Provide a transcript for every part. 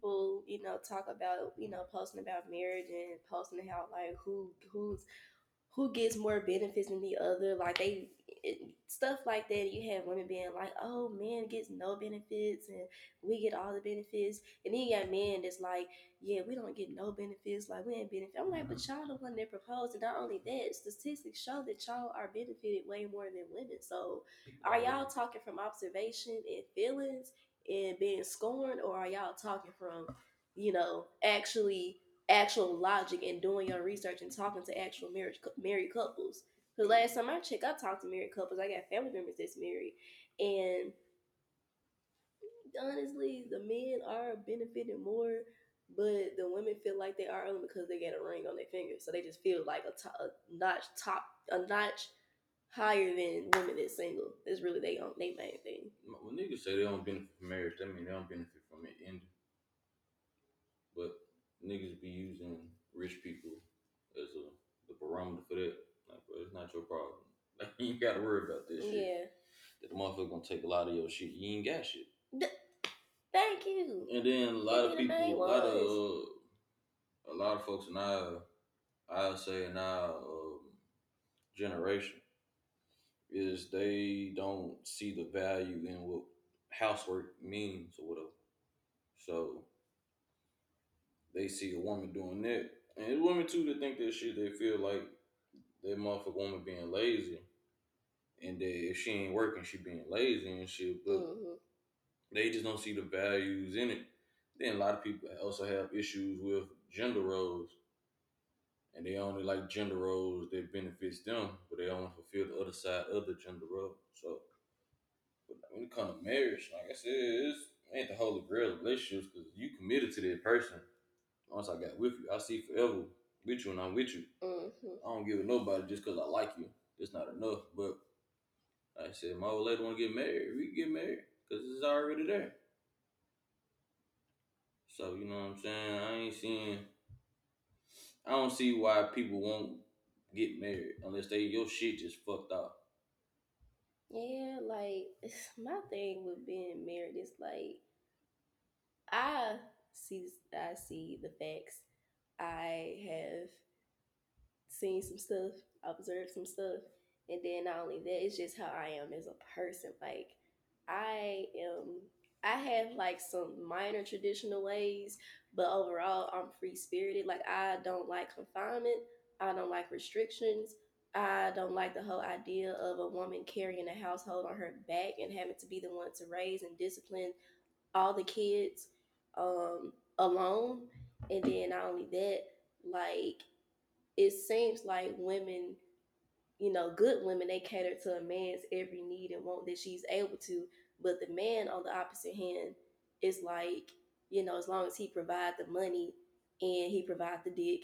people, you know, talk about, you know, posting about marriage and posting how like who who's who gets more benefits than the other. Like they it, stuff like that. You have women being like, "Oh, man gets no benefits, and we get all the benefits." And then you got men that's like, "Yeah, we don't get no benefits. Like we ain't benefit." I'm like, "But mm-hmm. y'all the one that proposed." And not only that, statistics show that y'all are benefited way more than women. So, are y'all talking from observation and feelings and being scorned, or are y'all talking from, you know, actually? actual logic and doing your research and talking to actual marriage married couples. Because last time I checked, I talked to married couples. I got family members that's married, and honestly, the men are benefiting more, but the women feel like they are only because they get a ring on their finger. So they just feel like a, a notch top, a notch higher than women that's single. That's really they own they main thing. When niggas say they don't benefit from marriage, that mean they don't benefit from it ending. But niggas be using rich people as a the barometer for that. Like, bro, it's not your problem. Like, you ain't gotta worry about this shit. Yeah. That the motherfucker gonna take a lot of your shit. You ain't got shit. Thank you. And then a lot of Give people, a lot of uh, a lot of folks in our, I say in our um, generation, is they don't see the value in what housework means or whatever. So they see a woman doing that, and it's women too that think that shit. They feel like that motherfucker woman being lazy, and that if she ain't working, she being lazy and shit. But hmm they just don't see the values in it. Then a lot of people also have issues with gender roles, and they only like gender roles that benefits them, but they only fulfill the other side of the gender role. So, but when it comes to marriage, like I said, it's ain't the holy grail of relationships because you committed to that person. Once I got with you, I see forever with you, and I'm with you. hmm I don't give a nobody just because I like you. It's not enough. But like I said, my old lady want to get married. We can get married because it's already there. So you know what I'm saying. I ain't seeing. I don't see why people won't get married unless they your shit just fucked up. Yeah, like my thing with being married is like I see I see the facts. I have seen some stuff, observed some stuff, and then not only that, it's just how I am as a person. Like I am I have like some minor traditional ways, but overall I'm free spirited. Like I don't like confinement. I don't like restrictions. I don't like the whole idea of a woman carrying a household on her back and having to be the one to raise and discipline all the kids um alone. And then not only that, like it seems like women you know, good women they cater to a man's every need and want that she's able to. But the man on the opposite hand is like, you know, as long as he provide the money and he provide the dick,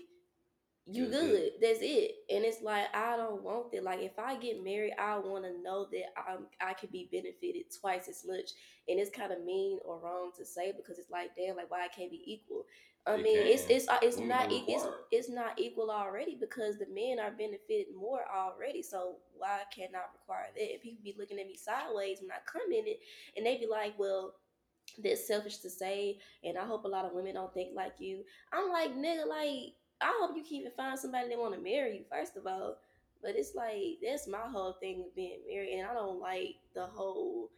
you That's good. That's it. And it's like I don't want that. Like if I get married, I want to know that I'm I can be benefited twice as much. And it's kind of mean or wrong to say because it's like damn, like why it can't be equal. I It mean, it's can. it's uh, it's Women not it's it's not equal already because the men are benefited more already. So why can't I require that? And people be looking at me sideways when I come in it, and they be like, "Well, that's selfish to say." And I hope a lot of women don't think like you. I'm like, nigga, like I hope you can even find somebody that want to marry you first of all. But it's like that's my whole thing with being married, and I don't like the whole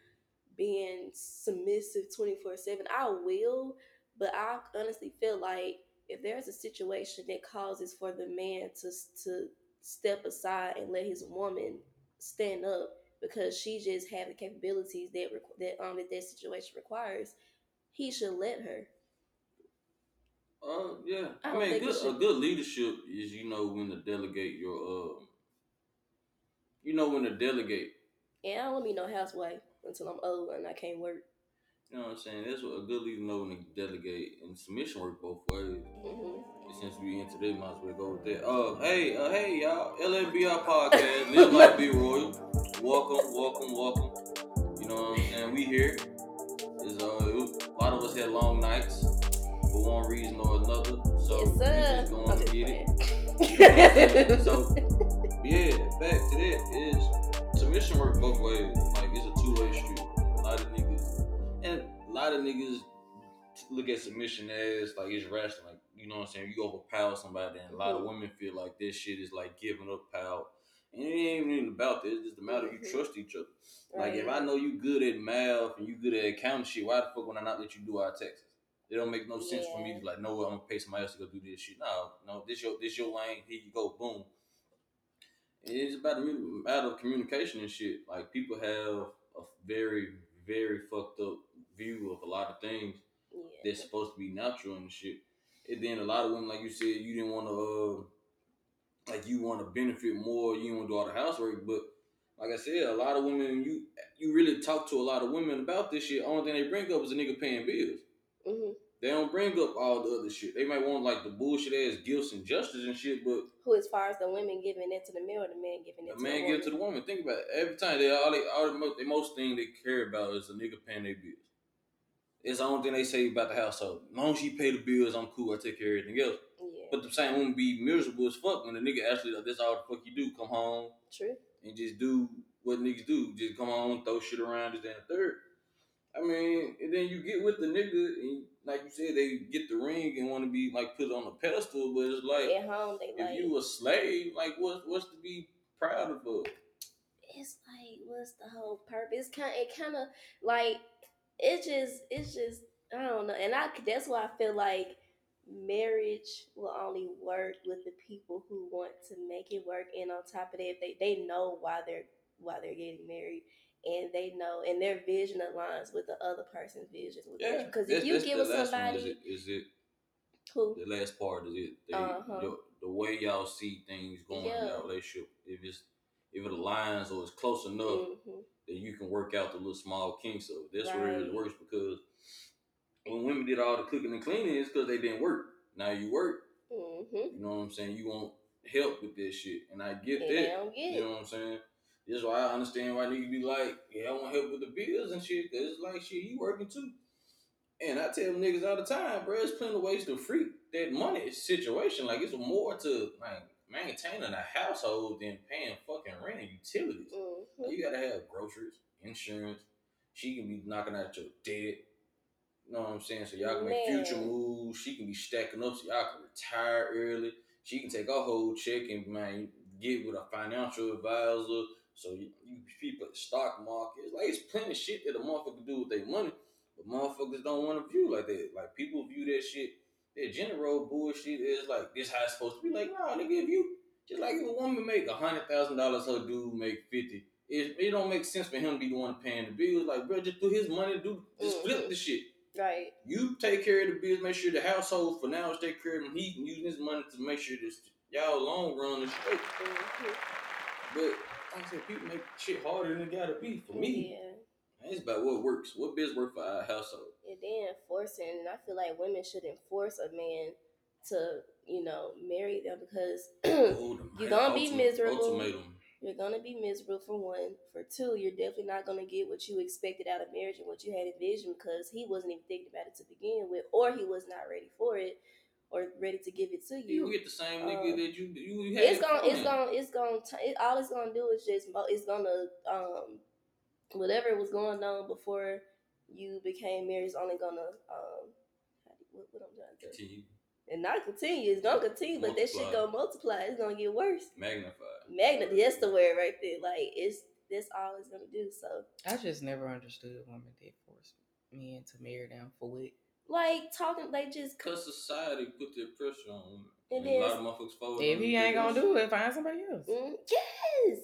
being submissive 24 7. I will, but I honestly feel like if there's a situation that causes for the man to to step aside and let his woman stand up because she just have the capabilities that requ- that um that that situation requires, he should let her. Uh, yeah. I I, mean, good, a good leadership is you know when to delegate your um. You know when to delegate. And I don't want to be no housewife until I'm old and I can't work. You know what I'm saying? That's what a good leader know when to delegate and submission work both ways. hmm since we into this, might as well go with that. Uh, hey, uh, hey, y'all, LFBR podcast, Live Life Be Royal. Welcome, welcome, welcome. You know what I'm saying? We here. Is uh, a lot of us had long nights for one reason or another. So yes, we just going to get it. So yeah, back to that is submission work both ways. Like it's a two way street. A lot of niggas and a lot of niggas look at submission as like it's wrestling. Like you know what I'm saying? You overpower somebody, and a lot of Mhm. women feel like this shit is like giving up power. And it ain't even about that. It's just a matter of you Mhm. trust each other. Like if I know you good at math and you good at accounting shit, why the fuck would I not let you do our taxes? It don't make no sense for me to Yeah. like, no, I'm gonna pay somebody else to go do this shit. No, no, this your this your lane. Here you go, boom. It's about a matter of communication and shit. Like people have a very, very fucked up view of a lot of things Yeah. that's supposed to be natural and shit. And then a lot of women, like you said, you didn't want to, uh, like you want to benefit more. You want to do all the housework, but like I said, a lot of women, you you really talk to a lot of women about this shit. Only thing they bring up is a nigga paying bills. hmm They don't bring up all the other shit. They might want like the bullshit ass gifts and justice and shit, but Who, as far as the women giving it to the man or the man giving it the to man the give it to the woman. Think about it. Every time they all they all the most, the most thing they care about is a nigga paying their bills. It's the only thing they say about the household. As long as she pay the bills, I'm cool. I take care of everything else. But the same woman be miserable as fuck when the nigga actually like, that's all the fuck you do. Come home True. and just do what niggas do. Just come home, throw shit around, this, and third. I mean, and then you get with the nigga, and like you said, they get the ring and want to be like put on a pedestal, but it's like At home, they if like. you a slave, like what's what's to be proud of? it's like what's the whole purpose? Kind it kind of like it just it's just I don't know, and I that's why I feel like marriage will only work with the people who want to make it work, and on top of that, they they know why they're why they're getting married. And they know, and their vision aligns with the other person's vision. Yeah, Because that's- if you give the last one, somebody is it, is it who, the last part is it they, Uh-huh. your, the way y'all see things going in that relationship if it's if it aligns or it's close enough Mhm. that you can work out the little small kinks of it. That's where it works because when women did all the cooking and cleaning, it's because they didn't work. Now you work. Mhm. You know what I'm saying? You want help with this shit, and I get And that. get You know what I'm saying? That's why I understand why niggas be like, yeah, I want help with the bills and shit. Cause it's like shit, you working too. And I tell niggas all the time, bro, there's plenty of ways to free that money situation. Like it's more to like maintaining a household than paying fucking rent and utilities. Mhm. Like, you gotta have groceries, insurance. She can be knocking out your debt. You know what I'm saying? So y'all can make future moves. She can be stacking up so y'all can retire early. She can take a whole check and man get with a financial advisor. So you, you people at the stock market. It's like it's plenty of shit that a motherfucker do with their money. But motherfuckers don't want to view like that. Like people view that shit, that general bullshit is like this how it's supposed to be. Like, nah, nigga, if you just like if a woman make a hundred thousand dollars, her dude make fifty. It, it don't make sense for him to be the one paying the bills. Like, bro, just put his money, do just flip the mm-hmm. shit. Right. You take care of the bills, make sure the household for now is take care of them. He can use his money to make sure this y'all long run is straight. Mhm. But like I said, people make shit harder than it gotta be. For me, Yeah. it's about what works. What biz work for our household. And then forcing, and I feel like women shouldn't force a man to, you know, marry them because Oh, You're gonna be miserable. Ultimatum. You're gonna be miserable for one. For two, you're definitely not gonna get what you expected out of marriage and what you had envisioned because he wasn't even thinking about it to begin with, or he was not ready for it, or ready to give it to You you. get the same nigga Uh, that you you had. it's gonna, it's gonna, it's gonna, t- it, all it's gonna do is just, it's gonna, um, whatever was going on before you became married is only gonna, um, what, what I'm trying to say. Continue. and not continue. It's gonna continue, but that shit Multiply. gonna multiply. It's gonna get worse. Magnified. Magnet, that's the word right there. Like it's that's all it's gonna do. So I just never understood women that force men to marry them for what. like talking, they just Cause society put their pressure on women. It And a lot of motherfuckers fold. If he ain't gonna do it, find somebody else. Mm, yes,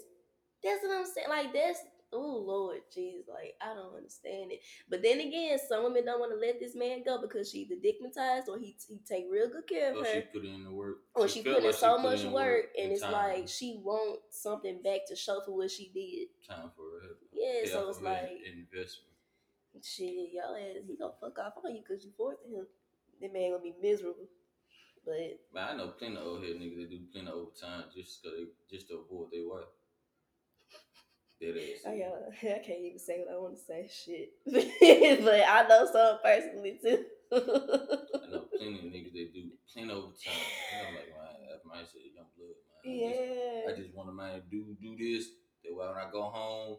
that's what I'm saying. Like that's oh Lord, jeez, like I don't understand it. But then again, some women don't want to let this man go because she either or he he take real good care of Or her. she put in the work. Or she, felt put in like so put much in work, and it's time- like she want something back to show for what she did. time for her. Yeah, so it's like investment. shit, y'all ass, he gonna fuck off on you because you forcing him. That man gonna be miserable. But Man, I know plenty of old head niggas that do plenty of overtime just cause they just to avoid their wife. I, uh, I can't even say what I want to say. Shit, but I know some personally too. I know plenty of niggas that do plenty of overtime. And I'm like, man, that's my shit, young blood, man. I just- yeah. I just want to man do do this. That way when I go home,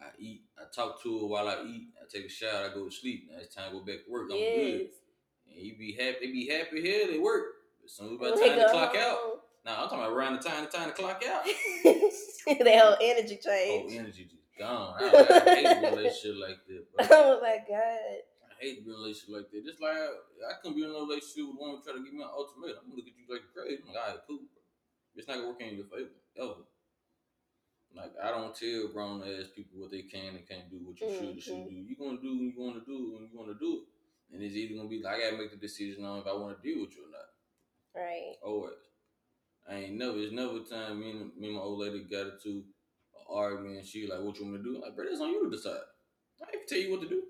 I eat. I talk to her while I eat. I take a shower. I go to sleep. Now it's time to go back to work. I'm good. And you be happy, they be happy here, they work. As soon as by the time to go clock out, now I'm talking about around the time, the time to clock out. that whole energy change. Whole energy just gone. I, I hate relationship like that. Bro. oh my god. I hate to be in a relationship like that. Just like I, I couldn't be in a relationship with one trying to give me an ultimatum. I'm gonna look at you like you're crazy. I'm like, all right, cool. Bro. It's not gonna work in your favor ever. Like I don't tell grown ass people what they can and can't do, what you should and should mm-hmm. do. You gonna do what you want to do when you want to do it, and it's either gonna be like I gotta make the decision on if I want to deal with you or not. Right. Always. I ain't never. It's never time me and me and my old lady got into an argument. And she like, "What you want me to do?" I'm like, bro, that's on you to decide. I ain't tell you what to do.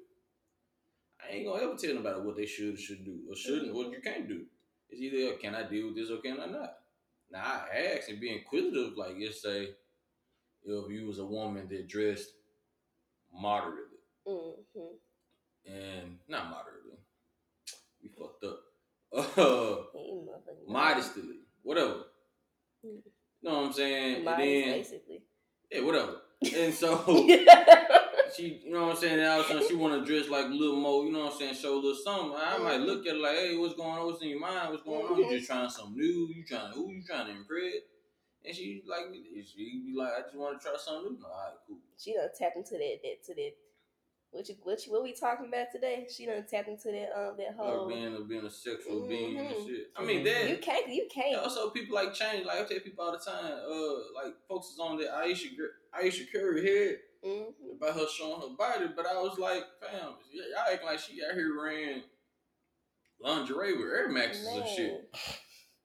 I ain't gonna ever tell nobody what they should or should do or shouldn't, what you can't do. It's either can I deal with this or can I not. Now I ask and be inquisitive, like just say, if you was a woman that dressed moderately Mm-hmm. and not moderately, we fucked up. Uh, modestly, whatever. You know what I'm saying? And then, basically. yeah, whatever. And so she, you know what I'm saying? And all of a sudden she want to dress like a little more, you know what I'm saying? Show a little something. I might Mhm. look at her like, hey, what's going on? What's in your mind? What's going on? You just trying something new? You trying who? You trying to impress? And she like, she be like, I just want to try something new. All right, cool. she done tapped into that, that to that. What you, what you, what we talking about today? She done tapped into that, um, that Like whole. being a being a sexual being and Mhm. shit. I mean that. You can't, you can't. Also, people like change. Like I tell people all the time. Uh, like folks is on that Ayesha Ayesha Curry head Mm-hmm. about her showing her body, but I was like, fam, y'all acting like she out here wearing lingerie with Air Maxes and shit.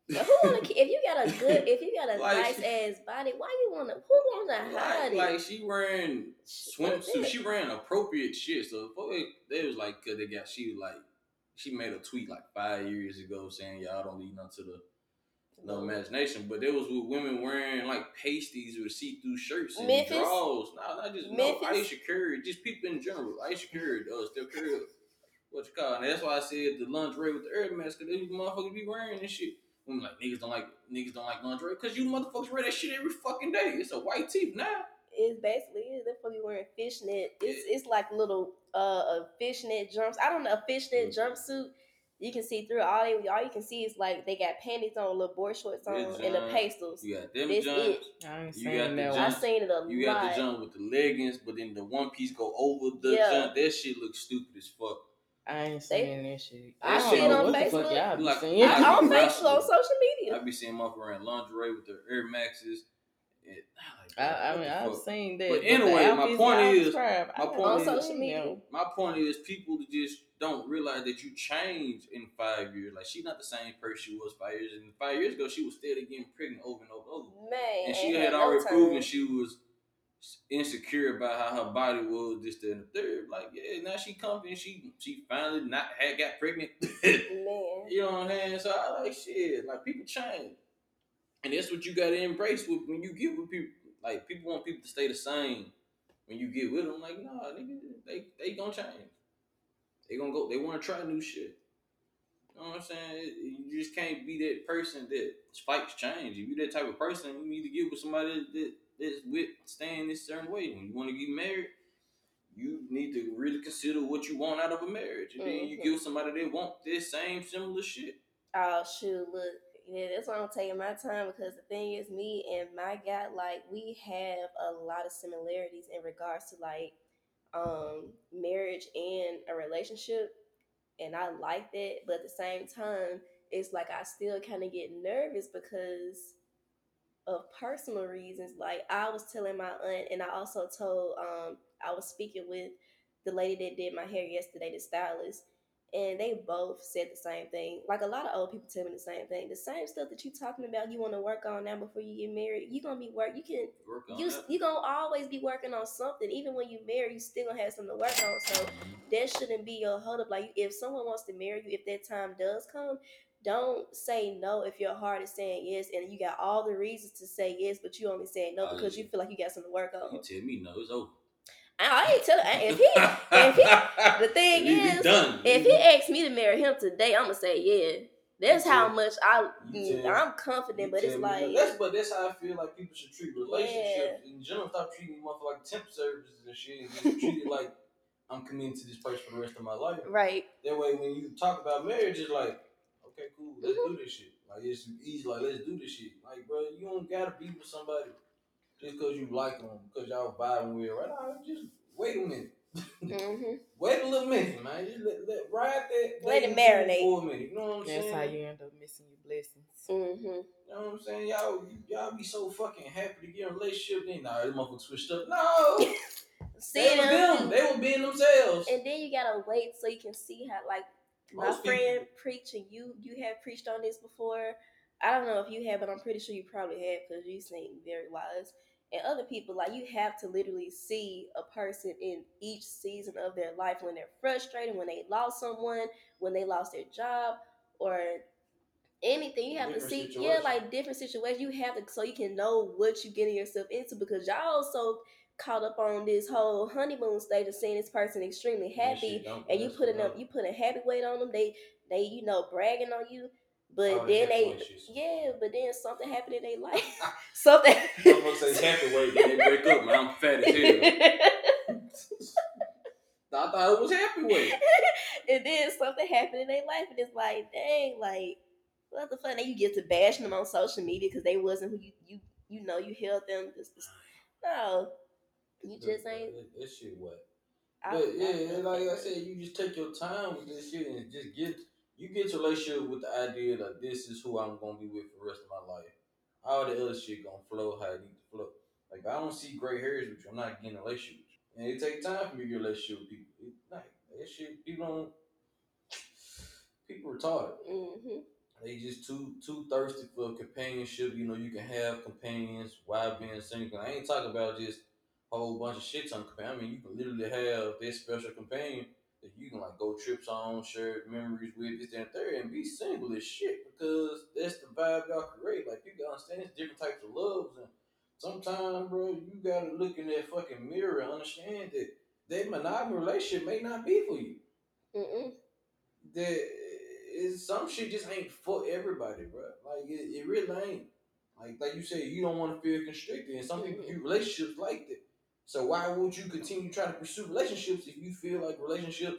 Who wanna? If you got a good, if you got a Like- nice ass body, why you wanna? Who wanna hide Like, it? like she wearing swimsuit. She wearing appropriate shit. So before they, was like, cause they got she like, she made a tweet like five years ago saying y'all don't leave nothing to the no imagination. But there was with women wearing like pasties with see through shirts and Memphis? drawers. No, not just Memphis? no Ayesha Curry, just people in general. Ayesha Curry, uh, Steph Curry. What you call? it. And that's why I said the lingerie with the Air Max, cause these motherfuckers be wearing this shit. I'm like niggas don't like niggas don't like lingerie, cause you motherfuckers wear that shit every fucking day. It's a white tee now. It's basically it. They're probably wearing fishnet. It's it's like little uh a fishnet jumps. I don't know a fishnet Mm. jumpsuit. You can see through all. They, all you can see is like they got panties on, little board shorts on, Yeah, and the pastels. You got them That's jumps. I ain't You saying got the that jump- one. I've seen it a You got the jump with the leggings, but then the one piece go over the Yeah. jump. That shit looks stupid as fuck. I ain't saying that shit. I don't see it on what the Facebook. fuck y'all be Like, saying. I I, on be Facebook, on social media. I be seeing motherfuckers wearing lingerie with their Air Maxes. And, like, I, I what mean, I've fuck? seen that. But the anyway, my point is- my point don't is- social media. My point is, people just don't realize that you change in five years. Like she's not the same person she was five years. And five years ago, she was still getting pregnant over and over and over. Man, and she ain't had already time. proven she was insecure about how her body was, this, that, and the third. Like, yeah, now she comfy and she she finally not had got pregnant. You know what I'm saying? So I like shit. Like people change, and that's what you got to embrace with when you get with people. Like people want people to stay the same when you get with them. Like, nah, nigga, they they gonna change. They gonna go. They want to try new shit. You know what I'm saying? You just can't be that person that spikes change. If you that type of person, you need to get with somebody that, that's with staying this certain way. When you want to get married, you need to really consider what you want out of a marriage, and then you give somebody that want this same similar shit. Oh shoot, look, yeah, that's why I'm taking my time because the thing is, me and my guy, like, we have a lot of similarities in regards to like um marriage and a relationship, and I like that. But at the same time, it's like I still kind of get nervous because of personal reasons. Like I was telling my aunt, and I also told um I was speaking with the lady that did my hair yesterday, the stylist, and they both said the same thing. Like a lot of old people tell me the same thing. The same stuff that you're talking about, you want to work on now before you get married. You're gonna be work. You can Work on you that. you gonna always be working on something. Even when you marry, you still gonna have something to work on. So that shouldn't be your hold up. Like if someone wants to marry you, if that time does come, don't say no if your heart is saying yes and you got all the reasons to say yes, but you only saying no Oh, because yeah. you feel like you got something to work on. You tell me no, it's over. I, ain't telling if he if he the thing is done. if he asks me to marry him today, I'm gonna say yeah. That's You how tell- much I you mm, tell- I'm confident, but it's Tell me like that's but that's how I feel like people should treat relationships in general. Stop treating motherfuckers like temp services and shit. And just treat it like I'm committing to this person for the rest of my life. Right. That way, when you talk about marriage, it's like, okay, cool, let's Mm-hmm. do this shit. Like it's easy, like let's do this shit. Like, bro, you don't gotta be with somebody just because you like them, because y'all vibing with. Right now, just wait a minute. hmm Wait a little minute, man. Just let, let ride that. Let it marinate. for a minute. You know what I'm That's saying? how you end up missing your blessings. hmm You know what I'm saying? Y'all, y'all be so fucking happy to get in a relationship. Then nah, this motherfucker switched up. No, See they was them, them. They were being themselves. and then you gotta wait so you can see how like my Most friend preach and you you have preached on this before. I don't know if you have, but I'm pretty sure you probably have because you seem very wise. And other people, like you have to literally see a person in each season of their life when they're frustrated, when they lost someone, when they lost their job, or anything. You have Different to see, yeah, like different situations. You have to so you can know what you're getting yourself into because y'all so caught up on this whole honeymoon stage of seeing this person extremely happy and you putting up you putting heavy weight on them they they you know bragging on you but the then they yeah but then something happened in their life something Motherfucker say happy weight, but they break up, man. I'm fat as hell. I thought it was happy weight. and then something happened in their life and it's like dang like what the fuck then you get to bashing them on social media because they wasn't who you you you know you held them this, this, no you just ain't That, that shit what? I- But I yeah, like I said, you just take your time with this shit and just get you get your relationship with the idea that this is who I'm gonna be with for the rest of my life. All the other shit gonna flow how it need to flow. Like I don't see gray hairs with you. I'm not getting a relationship with you. And it take time for me to get a relationship with people. It, like that shit, people don't people retarded. Mhm. They just too too thirsty for companionship. You know, you can have companions while being single. I ain't talking about just a whole bunch of shit on companion. I mean, you can literally have this special companion that you can like go trips on, share memories with, this, that, and third, and be single as shit because that's the vibe y'all create. Like you gotta understand it's different types of loves and sometimes, bro, you gotta look in that fucking mirror and understand that that monogamous relationship may not be for you Mm-mm. that is some shit just ain't for everybody, bro. Like it, it really ain't. Like like you said, you don't want to feel constricted, and some people Mhm. relationships like that. So why would you continue trying to pursue relationships if you feel like relationships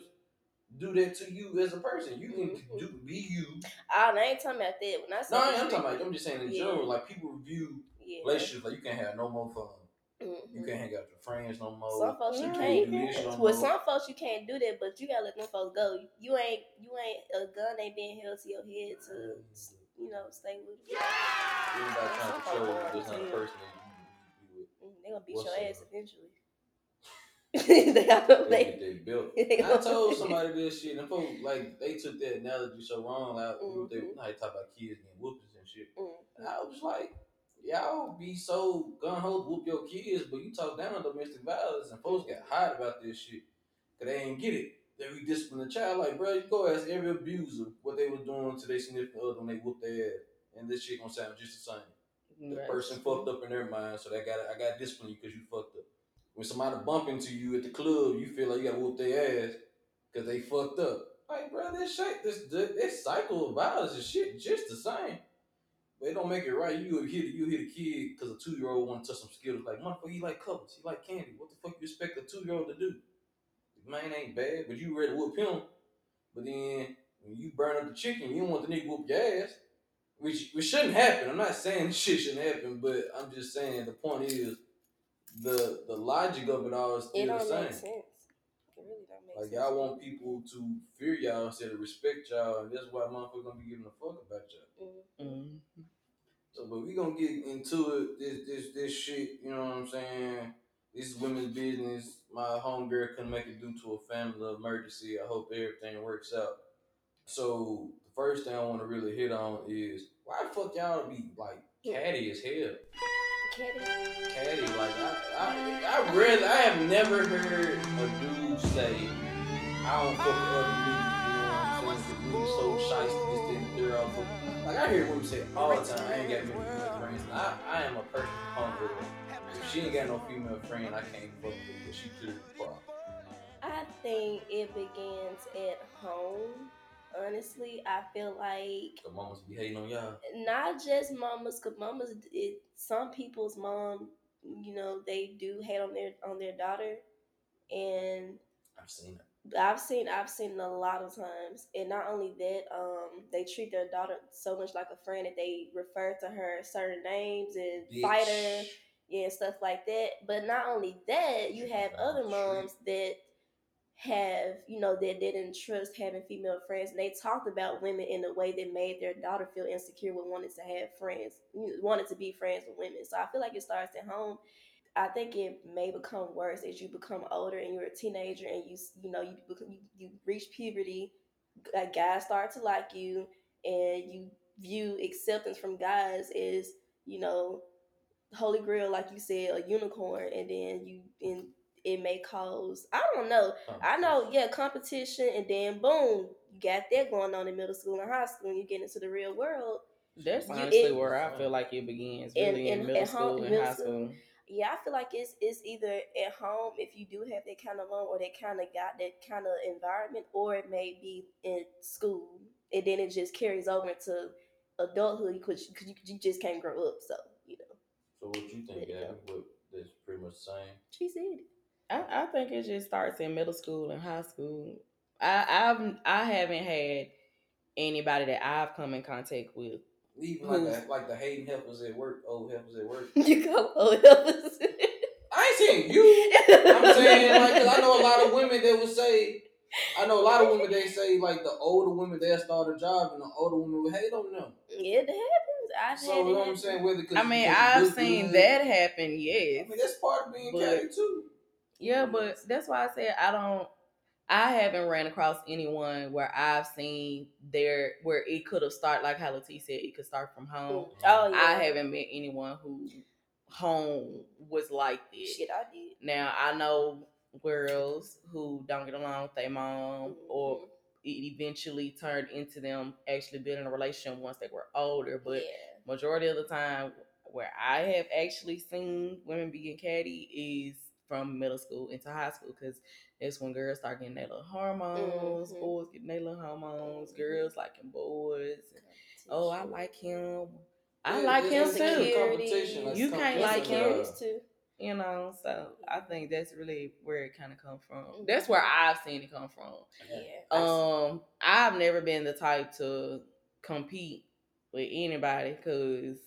do that to you as a person? You can Mhm. do be you. Oh, I ain't talking about that. When I say No, I ain't I'm restrict- talking about. I'm just saying in Yeah. general. Like people view yeah. relationships like you can't have no more fun. Mhm. You can't hang out with your friends no more. Some folks you Yeah, can't. you do this no With more. some folks you can't do that, but you gotta let them folks go. You ain't you ain't a gun ain't being held to your head to you know stay with you. Anybody trying to Some control you, folks that's not a person that you, you, you with. Mm, They gonna beat What's your up? ass eventually. they gotta they they, get their belt. they I told somebody this shit, and folks like they took that analogy so wrong. Like Mhm. they, how they talk about kids getting whoopings and shit. Mm. And I was like, y'all be so gun ho whoop your kids, but you talk down on domestic violence, and folks get hot about this shit because they ain't get it. They re discipline the child. Like, bro, you go ask every abuser what they was doing to their significant other when they whooped their ass, and this shit gonna sound just the same. The Right. person fucked up in their mind, so they got I got discipline you because you fucked up. When somebody bump into you at the club, you feel like you gotta whoop their ass because they fucked up. Like, bro, this shit, this this cycle of violence is shit just the same. But it don't make it right. You hit you hit a kid because a two year old want to touch some Skittles. Like, motherfucker, he like colors, he like candy. What the fuck you expect a two year old to do? The man ain't bad, but you ready to whoop him. But then when you burn up the chicken, you don't want the nigga whoop your ass. Which, which shouldn't happen. I'm not saying shit shouldn't happen, but I'm just saying the point is the the logic of it all is It still the don't same. make sense. It really don't make Like sense. y'all want people to fear y'all instead of respect y'all, and that's why motherfuckers gonna be giving a fuck about y'all. Mm. Mhm. So, but we gonna get into it. This this this shit. You know what I'm saying? This is women's business. My homegirl couldn't make it due to a family emergency. I hope everything works out. So the first thing I want to really hit on is why the fuck y'all be like catty as hell? Catty. Catty, like I, I, I really, I have never heard a dude say, I don't fuck with other niggas. You know what I'm saying? The so shiesty, this, that, and the Like I hear women say all the time, I ain't got many female friends. And I, I am a person hungry. If she ain't got no female friend, I can't fuck with her she clearly the problem. I think it begins at home. Honestly, I feel like The mamas be hating on y'all. not just mamas, cause mamas, it, some people's mom, you know, they do hate on their on their daughter, and I've seen it. I've seen I've seen it a lot of times, and not only that, um, they treat their daughter so much like a friend that they refer to her certain names and Bitch. fighter, yeah, and stuff like that. But not only that, you have other moms that have you know that didn't trust having female friends, and they talked about women in a way that made their daughter feel insecure with wanting to have friends, wanted to be friends with women. So I feel like it starts at home. I think it may become worse as you become older and you're a teenager and you you know you become, you, you reach puberty. Guys start to like you, and you view acceptance from guys as you know holy grail, like you said, a unicorn, and then you and it may cause I don't know. I know, yeah, competition, and then boom, you got that going on in middle school and high school, and you get into the real world. That's You- honestly it- where I feel like it begins, In- really in, in- middle at home- school and middle high school. school. Yeah, I feel like it's it's either at home if you do have that kind of mom or that kind of got that kind of environment, or it may be in school, and then it just carries over into adulthood because you, you just can't grow up. So you know, So what you think, Gabby? What that's pretty much the same. she said it. I, I think it just starts in middle school and high school. I I've I haven't had anybody that I've come in contact with. Even like the, like the hating helpers at work, old helpers at work. You go old helpers. I ain't saying you. I'm saying like 'cause I know a lot of women that would say. I know a lot of women they say like the older women they'll start a job and the older women will hate on them. it happens. I've So you know what I'm saying? Whether 'cause I mean, I've seen good- that happen, I mean that's part of being But- too. Yeah, but that's why I said I don't. I haven't ran across anyone where I've seen there where it could have started like how Latia said it could start from home. Oh yeah. I haven't met anyone who home was like this. Shit, I did. Now I know girls who don't get along with their mom, or Mhm. it eventually turned into them actually building a relationship once they were older. But yeah. majority of the time, where I have actually seen women being catty is from middle school into high school because that's when girls start getting their little hormones, Mhm. boys getting their little hormones, girls liking boys. Oh, I like him. I Yeah, like him it's- it's a too. competition, like You can't like competition, him. Insecurities too. You know, so I think that's really where it kind of come from. Mhm. That's where I've seen it come from. Yeah. Um, I've never been the type to compete with anybody because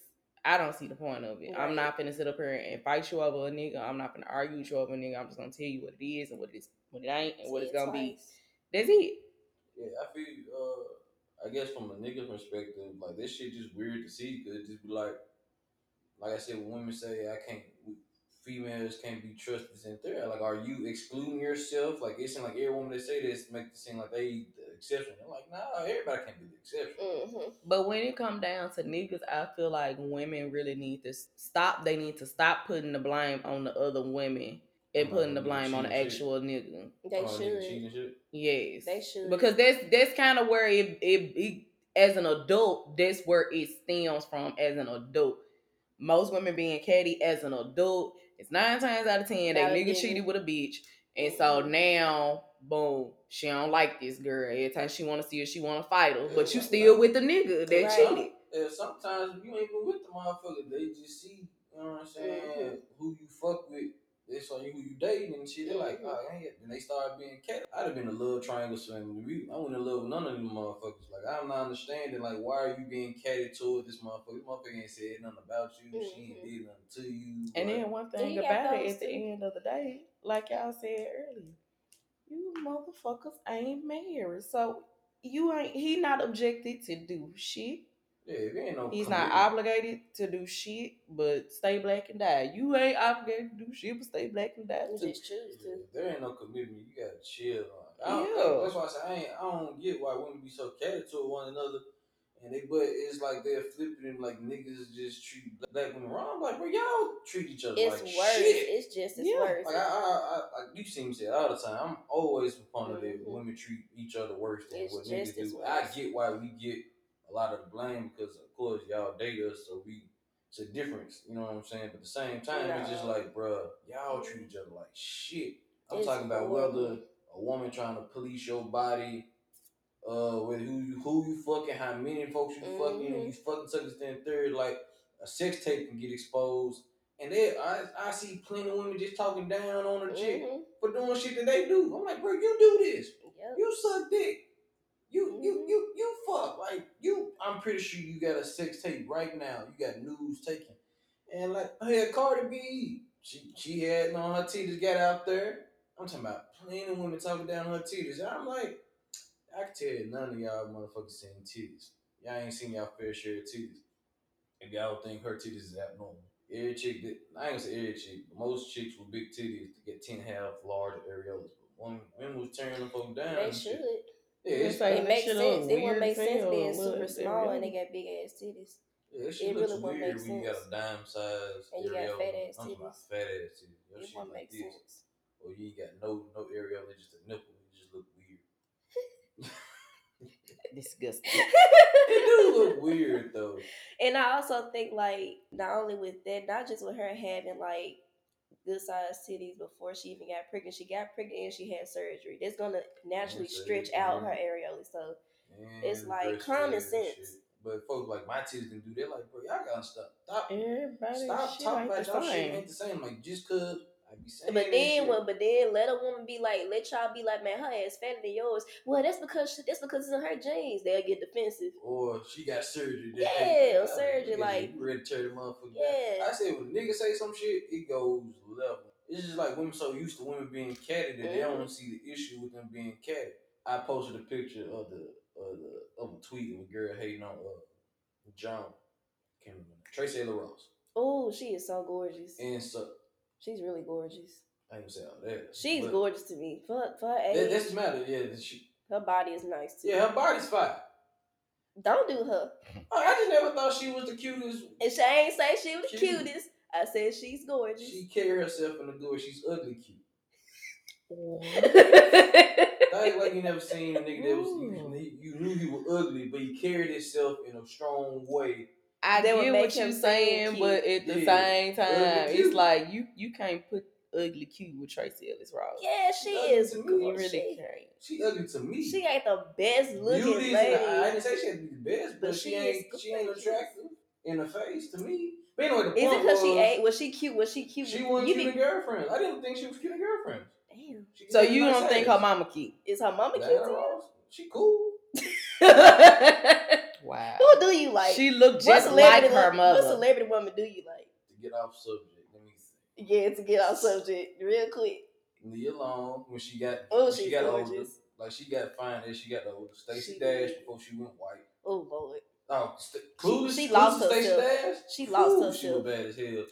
I don't see the point of it. I'm Right. not finna sit up here and fight you over a nigga. I'm not finna argue with you over a nigga. I'm just gonna tell you what it is and what it is, what it ain't, and what it's said gonna be. That's it. Yeah, I feel. Uh, I guess from a nigga perspective, like this shit just weird to see because it just be like, like I said, when women say I can't, females can't be trusted in there. Like, are you excluding yourself? Like it seems like every woman that say this make it seem like they the exception. I'm like, nah, everybody can't be the exception. Mhm. But when it come down to niggas, I feel like women really need to stop. They need to stop putting the blame on the other women and putting the blame on the cheating shit. actual nigga. They Oh, should. Yes, They should. because that's that's kind of where it, it it as an adult. That's where it stems from as an adult. Most women being catty as an adult, it's nine times out of ten that nigga nigga. cheated with a bitch, and so now boom, she don't like this girl. Every time she want to see her, she want to fight her, but you still with the nigga that Right. cheated. Yeah, sometimes you ain't even with the motherfucker. They just see, you know what I'm saying, Mhm. who you fuck with. They saw you who you dating and shit. They're like, oh, ain't it? And they started being cat. I'd have been a love triangle swing. I wouldn't have loved none of them motherfuckers. Like, I'm not understanding, like, why are you being catty toward this motherfucker? This motherfucker ain't said nothing about you. She ain't Mhm. did nothing to you. And Like, then one thing you about it, those at the too. end of the day, like y'all said earlier, you motherfuckers ain't married, so you ain't. He not objected to do shit. Yeah, ain't no He's not obligated to do shit, but stay black and die. You ain't obligated to do shit, but stay black and die You too. just choose to. if there ain't no commitment. You gotta chill. Like, I don't, Yeah. That's why I say I ain't. I don't get why women be so catered to one another. And they, but it's like they're flipping it like niggas just treat black women wrong. I'm like, bro, y'all treat each other It's like worse. shit. It's just as Yeah. worse. Like I, I, I, like you see me say it all the time. I'm always a proponent that Mhm. women treat each other worse than It's what just niggas as do. I get why we get a lot of the blame because of course y'all date us, so we it's a difference. You know what I'm saying? But at the same time, it's just like, bruh, y'all treat each other like shit. I'm It's talking about whether a woman trying to police your body, uh, with who you who you fucking, how many folks you fucking, and Mhm. you fucking suck this and third. Like a sex tape can get exposed, And they, I, I see plenty of women just talking down on a chick Mhm. for doing shit that they do. I'm like, bro, you do this. Yep. You suck dick. You you Mhm. you you fuck like you. I'm pretty sure you got a sex tape right now. You got news taken, and like hey, Cardi B, she she had on her titties, got out there. I'm talking about plenty of women talking down her titties. And I'm like, I can tell you, none of y'all motherfuckers seen titties. Y'all ain't seen y'all fair share of titties. If y'all think her titties is abnormal. Every chick that I ain't gonna say every chick, but most chicks with big titties to get ten and a half large areolas. But when women was tearing them folk down, They and shit. Should. Yeah, It's it's, like- It makes sense. It wouldn't make sense being super small we and they got big ass titties. yeah, that it really looks wouldn't make when you got a dime size And you got areola. fat ass I'm titties. fat ass titties. It shit wouldn't make sense. Or you ain't got no no areola, just a nipple. You just look weird. Disgusting. it do look weird though. And I also think like not only with that, not just with her having like good sized titties before she even got pregnant, she got pregnant and she had surgery. That's gonna naturally Yes, it stretch is, out yeah. her areola. So Man, It's like common sense. shit. But folks like my titties can do that. Like, bro, y'all gotta stop. Stop. Everybody Stop talking ain't about y'all shit ain't the same. Like just cause I be saying but then but then let a woman be like, let y'all be like, man, her ass fatter than yours. Well, that's because she, that's because it's in her genes. They'll get defensive. or she got surgery. that Yeah, surgery, like- you, ready to tear the motherfucker. Yeah. I say when niggas say some shit, it goes level. It's just like women so used to women being catty that they Mhm. don't see the issue with them being catty. I posted a picture of the of the of a tweet of a girl hating on uh John. Can't remember. Tracee Ellis Ross. Oh, she is so gorgeous. And so She's really gorgeous. I ain't gonna say all that. She's but gorgeous to me. For for her That, age, that's the matter. Yeah, she, her body is nice too. yeah, her body's fine. Don't do her. I I just never thought she was the cutest. And she ain't say she was the cutest. I said she's gorgeous. She carry herself in a good. She's ugly cute. That ain't like you never seen a nigga that was you, you knew he was ugly, but he carried himself in a strong way. I That would get what you're saying, cute. but at the Yeah. same time, it's like you you can't put ugly cute with Tracee Ellis Ross. yeah, she Ugly is. to you Cool. really she, can't. She ugly to me. she ain't the best looking Beauties, lady. and I, I didn't say she had to be the best, but, But she, she ain't is she ain't attractive in the face to me. But anyway, the point is it because she was, ain't? Was she cute? Was she cute? She wasn't you cute in be, girlfriends. I didn't think she was cute in girlfriends. Damn. So you don't think her mama cute? Is her mama cute? Diana to you? Ross, She cool. Wow. Who do you like? she looked just like her lo- mother. What celebrity woman do you like? To get off subject, let me see. Yeah, to get off subject real quick. Nia Long when she got Oh, when she she's got older, gorgeous. like she got fine as she got older. Stacey She Dash did. before she went white. Oh Lord, Oh, St- Clueless. she Clueless lost Stacey herself. Dash. She lost Ooh, She was bad as hell.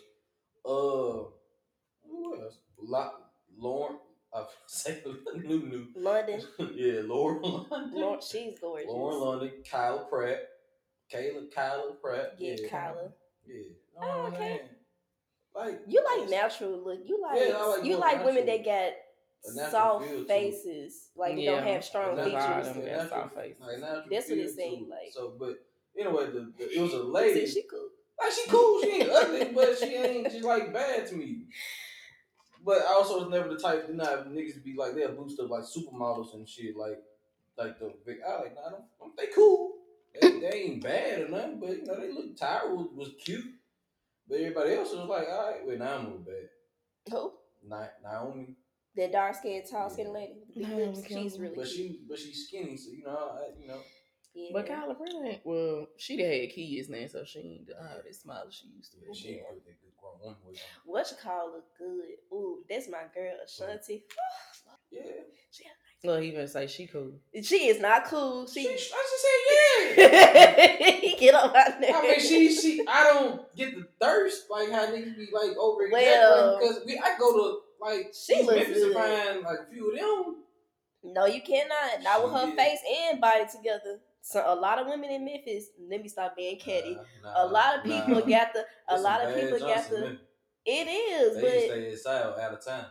Uh, who else? La- Lauren. I say Lulu. London. yeah, Lauren London. Lord, she's gorgeous. Lauren London. Kyle Pratt. Kayla. Kyla Pratt. Yeah, yeah. Kyla. Yeah. Oh, Oh, okay. man. Like You like natural look. You like, Yeah, like you more like women that got soft feel to it. faces, like they don't have strong Natural- Lot of features. them like got natural- soft faces. Like That's what it feel to seemed like. So, but anyway, the, the, it was a lady. she cool. Like she cool, she ain't ugly, but she ain't just like bad to me. But I also was never the type to not niggas to be like they'll boost up like supermodels and shit like like the big. I like nah, don't, they cool. They, they ain't bad or nothing, but you know they look. Tyra was, was cute, but everybody else was like, all right, wait, Naomi was bad. Who? Na- Naomi, That dark skinned, tall skinned Yeah. lady with the big Naomi lips. She's really but cute. she but she's skinny, so you know, I, you know. Yeah. But Kyla Pratt, ain't- well, she done had kids now, so she ain't uh, that smile she used to Yeah, be. she ain't put that good grown woman with her. what you call look good? Ooh, that's my girl, Ashanti. Yeah, Well, he even say she cool. She is not cool. she, She. I just said yeah. Get on my nerves. I mean, she, she, I don't get the thirst like how niggas be like over Well- because we, I go to like She East looks Memphis good. and find like a few of them. No, you cannot. Not with her Shit. face and body together. So a lot of women in Memphis. Let me stop being catty. Nah, a lot of people nah. got the. A There's lot of people got the. men. It is, They but stay inside out of town.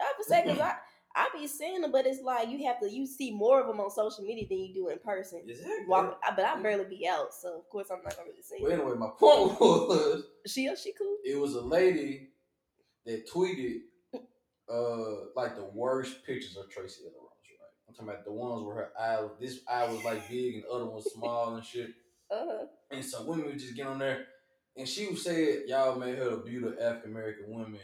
I would say because I I be seeing them, but it's like you have to you see more of them on social media than you do in person. Exactly. Walk, I, but I barely be out, so of course I'm not gonna really see. Well, anyway, my point was She she cool. it was a lady that tweeted uh like the worst pictures of Tracee Ellis? I'm talking about the ones where her eye was this eye was like big and the other one small and shit. Uh huh. And so women would just get on there and she said y'all made her the beauty of African American women,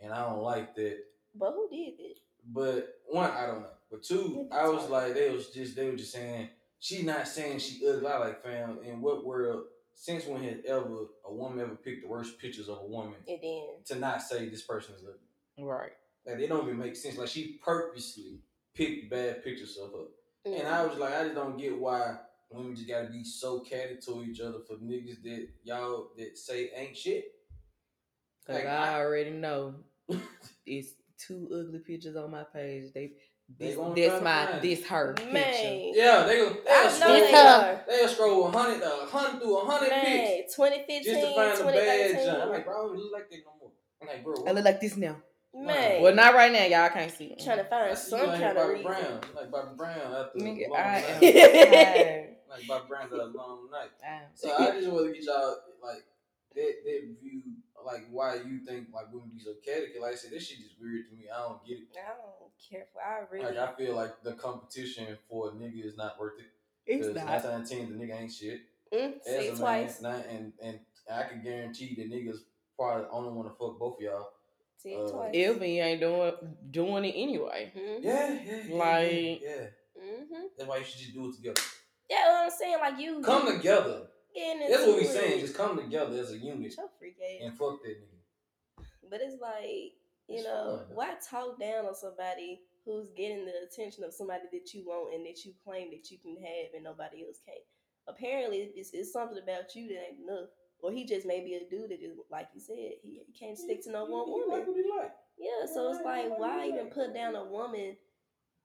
and I don't like that. But who did it? But one, I don't know. But two, I was like, they was just they were just saying she not saying she ugly. I like fam. In what world? Since when has ever a woman ever picked the worst pictures of a woman And then to not say this person is ugly? Right. Like they don't even make sense. Like she purposely picked bad pictures of her. mm, And I was like, I just don't get why women just gotta be so catty to each other for niggas that y'all that say ain't shit. Cause Like, I I- already know it's two ugly pictures on my page. They, They this, gonna this my find this her man, picture. Yeah, they go. They'll know scroll, they It's they'll scroll a hundred, a hundred through a hundred pics Man, 2015, just to find a bad 2013. junk. I'm like, bro, I don't look like that no more. I'm like, bro, I look like this now. Man, Well, not right now. Y'all can't see. it. trying to find That's some you like kind of Bobby reason. Brown, like Bobby Brown after Nigga, a long I night. like Bobby Brown after a long night. I So I just want to get y'all like that that view, like why you think like women be so catty. 'Cause Like I said, this shit is weird to me. I don't get it. I don't care for. I really. Like I feel like the competition for a nigga is not worth it. It's Because not. nine times ten, the nigga ain't shit. mm, As say a twice. man, nine, and and I can guarantee the niggas probably only want to fuck both of y'all. Say uh, it twice. If he ain't doing doing it anyway. hmm Yeah, yeah, yeah, Like- yeah. hmm That's why you should just do it together. Yeah, what I'm saying, like you Come you together. That's what we into saying. Just come together as a unit So and fuck that nigga. But it's like, you It's know, fun. why talk down on somebody who's getting the attention of somebody that you want and that you claim that you can have and nobody else can? Apparently, it's, it's something about you that ain't enough. Or he just may be a dude that just, like you said, he, he can't stick to no one He- he woman. like he like. Yeah, so it's Right, like, why even put down a woman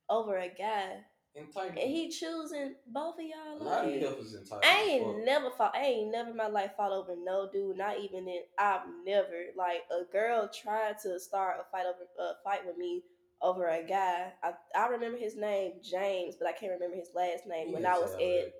over a guy? Entitled. And he choosing both of y'all. a lot of Like, heifers entitled. I ain't fuck. never fought. I ain't never in my life fought over no dude. Not even in. I've never like a girl tried to start a fight over a fight with me over a guy. I I remember his name James, but I can't remember his last name. He when I was at,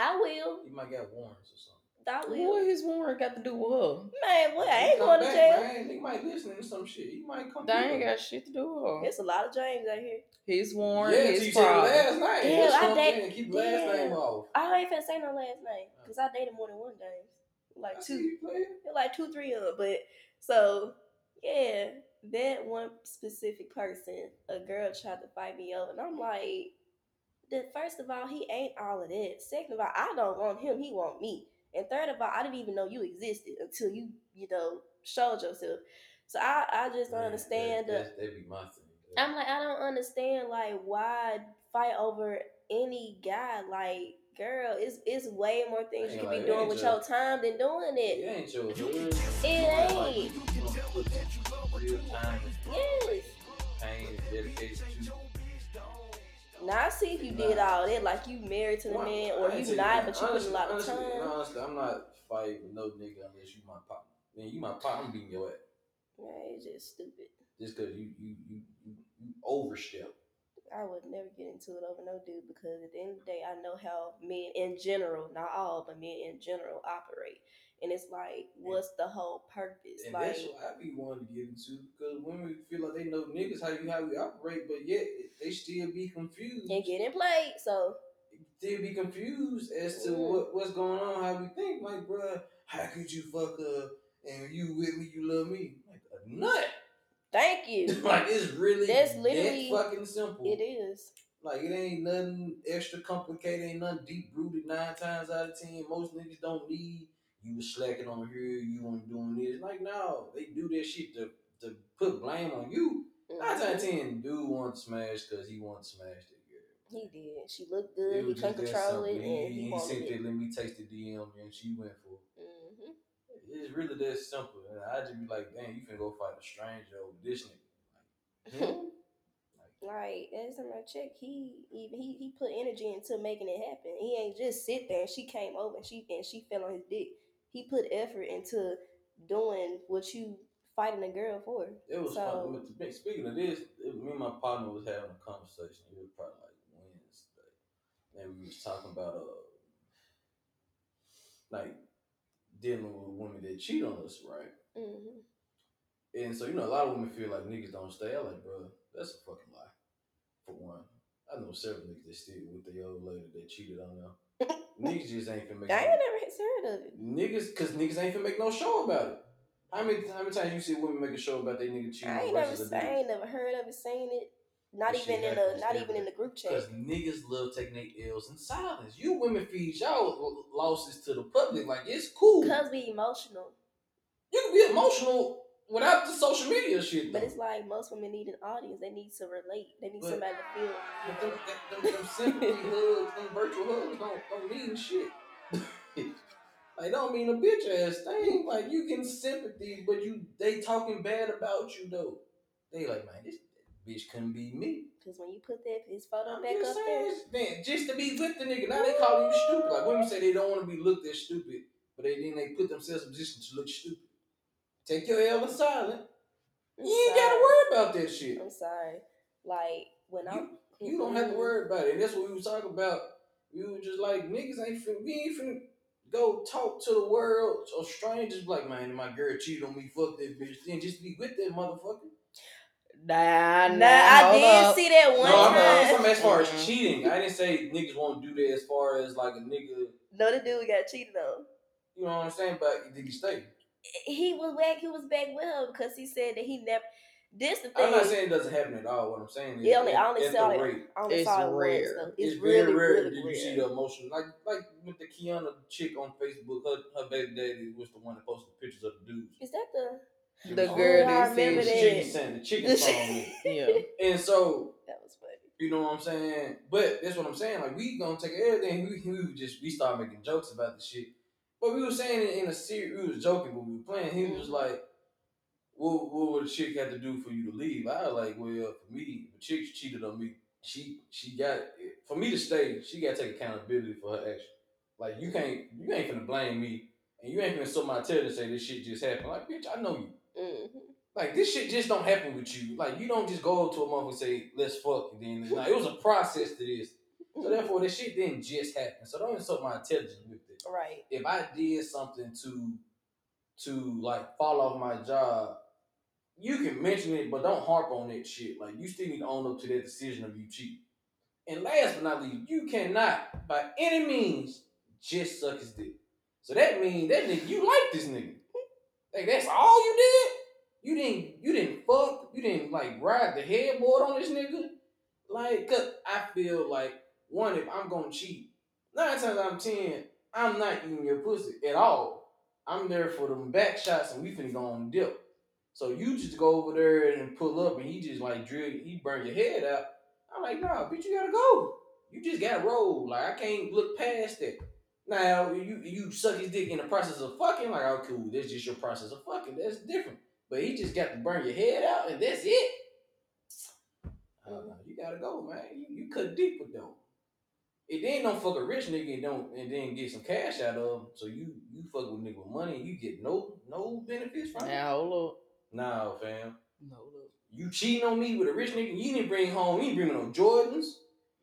I will. He might get warrants or something. I What will. his warrant got to do with her? Man, what? I ain't come going to jail. Man. He might listen to some shit. He might come. They through. ain't got shit to do with her. There's a lot of James out here. His warrant, Yeah, his you said problem. last night. Damn, That's I what I'm date- saying. Keep the last name off. I ain't finna say no last name because I dated more than one James. Like I two. see you like two, three of them. But so yeah, that one specific person, a girl tried to fight me over, and I'm like, that first of all, he ain't all of that. Second of all, I don't want him; he want me. And third of all, I didn't even know you existed until you, you know, showed yourself. So I, I just don't Man, understand. That, that, that be my thing. I'm like, I don't understand like why fight over any guy. Like, girl, it's it's way more things you could be doing with your time than doing it. It ain't your hood. It ain't. you gonna put real time Yes. pain dedication to. Now I see if you did all that, like you married to the Well, man, or you not, but you put a Honestly- lot of honestly, time. honestly, I'm not fighting with no nigga unless you my partner. Man, you my partner, I'm beating your ass. Yeah, it's just stupid. Just cause you you you you, you overstep. I would never get into it over no dude because at the end of the day, I know how men in general, not all, but men in general operate. And it's like, what's the whole purpose? And like, that's what I be wanting to get into because women feel like they know niggas how you how we operate, but yet they still be confused. and getting played. So, Still be confused as to Mm. what, what's going on, how we think. Like, bruh, how could you fuck up and you with me, you love me? Like a nut. thank you. like it's really That's that literally- fucking simple. it is. Like it ain't nothing extra complicated, ain't nothing deep rooted nine times out of ten. Most niggas don't need you was slacking on here, you weren't doing this. Like no, they do that shit to to put blame on you. Nine times out of ten, dude want to smash because he want to smash that girl. He did. She looked good. He couldn't control it, and He, he he it. that, let me taste the DM, and she went for it. hmm It's really that simple. And I just be like, damn, you can go fight a stranger over this nigga. Like, him? Like I check, he even he, he put energy into making it happen. He ain't just sit there and she came over and she and she fell on his dick. He put effort into doing what you fighting a girl for. It was So- fun. But to be- Speaking of this, it, me and my partner was having a conversation. It was probably like Wednesday, and we was talking about uh, like dealing with women that cheat on us, right? hmm And so you know, a lot of women feel like niggas don't stay. I'm like, bro, that's a fucking lie. For one, I know several niggas that still with the old lady that cheated on them. Niggas just ain't finna make. I no- ain't never heard of it. Niggas, cause niggas ain't finna make no show about it. How many how many times you see women make a show about they nigga cheating I ain't never, I ain't never heard of it, seen it. Not even in a, not even in the group chat. Cause niggas love taking their L's in silence. You women feed y'all losses to the public. Like it's cool. Cause we emotional, You can be emotional without the social media shit. but it's like most women need an audience. They need to relate. They need But- somebody to feel. But them, them, them, sympathy hugs, them virtual hugs don't, don't mean shit. like don't mean a bitch ass thing. Like you getting sympathy, but you they talking bad about you though. They like, man, this bitch couldn't be me. Cause when you put that his photo I'm back just up saying, there, man, just to be with the nigga. Now they call you stupid. Like women say they don't want to be looked at stupid, but they then they put themselves in position to look stupid. Take your L in silent. I'm You ain't sorry. gotta worry about that shit. I'm sorry. Like when I'm, You, you don't have to worry about it. And that's what we was talking about. We were just like, niggas ain't finna, we ain't finna go talk to the world or strangers like, man, my girl cheated on me, fuck that bitch. Then just be with that motherfucker. Nah, nah, Nah, I did up. see that one no, I'm, I'm talking as far as cheating. I didn't say niggas won't do that as far as like a nigga, No, the dude got cheated on. you know what I'm saying? But did he stay? He was back. He was back with her because he said that he never. This the thing. I'm not saying it doesn't happen at all. What I'm saying is, It only- I only at saw the it. rate. I only It's saw it rare. once though. It's, It's, really, very rare really that rare. you see the emotion, like like with the Kiana chick on Facebook. Her, her baby daddy was the one that posted pictures of the dudes. Is that the? The Oh, girl I that remember said The that. chicken sand, the chicken The song. chick- nigga. yeah. And so, That was funny. you know what I'm saying? But that's what I'm saying. Like we gonna take everything. We, we just we start making jokes about the shit. But we were saying it in a series, We was joking, but we were playing. He was Mhm. like, "What what would a chick have to do for you to leave?" I was like, "Well, for me, a chick cheated on me, she she got for me to stay. She got to take accountability for her action. Like you can't you ain't gonna blame me, and you ain't finna suck my tail and say this shit just happened. Like bitch, I know you." hmm Like this shit just don't happen with you. Like you don't just go up to a motherfucker and say, "Let's fuck," and then like, it was a process to this. So therefore, this shit didn't just happen. So don't insult my intelligence with it. Right. If I did something to, to like fall off my job, you can mention it, but don't harp on that shit. Like you still need to own up to that decision of you cheating. And last but not least, you cannot by any means just suck his dick. So that means that nigga, you like this nigga. Like that's all you did. You didn't you didn't fuck, you didn't like ride the headboard on this nigga. Like, cause I feel like one, if I'm gonna cheat, nine times out of ten, I'm not eating your pussy at all. I'm there for them back shots and we finna go on dip. So you just go over there and pull up and he just like drill, he burn your head out. I'm like, nah, bitch, you gotta go. You just gotta roll. Like I can't look past that. Now you you suck his dick in the process of fucking, like, oh cool, that's just your process of fucking. That's different. But he just got to burn your head out and that's it. You gotta go, man. You, you cut deep with them. If they ain't don't fuck a rich nigga and don't and then get some cash out of him, so you you fuck with nigga with money and you get no no benefits from it. Now hold up. Nah, fam. Hold up. You cheating on me with a rich nigga, you didn't bring home, you didn't bring me no Jordans.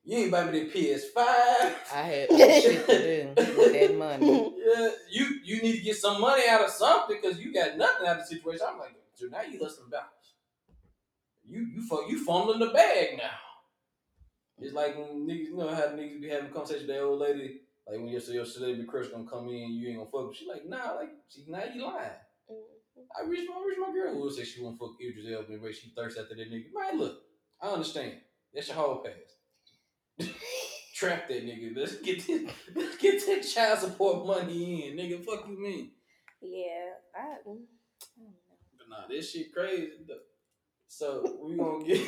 You ain't buy me that PS5. I had other shit to do with that money. Yeah, you you need to get some money out of something because you got nothing out of the situation. I'm like, so now you hustling backwards. You you fuck you fumbling the bag now. It's like when niggas, you know how niggas be having conversations with that old lady, like when your your celebrity crush gonna come in, you ain't gonna fuck. with She like, nah, like she now you lying. I reached my, I reached my girl who will say she won't fuck Idris Elba and she thirsts after that nigga. Man, look, I understand. That's your whole pass. Trap that nigga. Let's get this, let's get that child support money in, nigga. Fuck you mean. Yeah, I, mm, I don't know. But nah, this shit crazy. though. So we gonna get it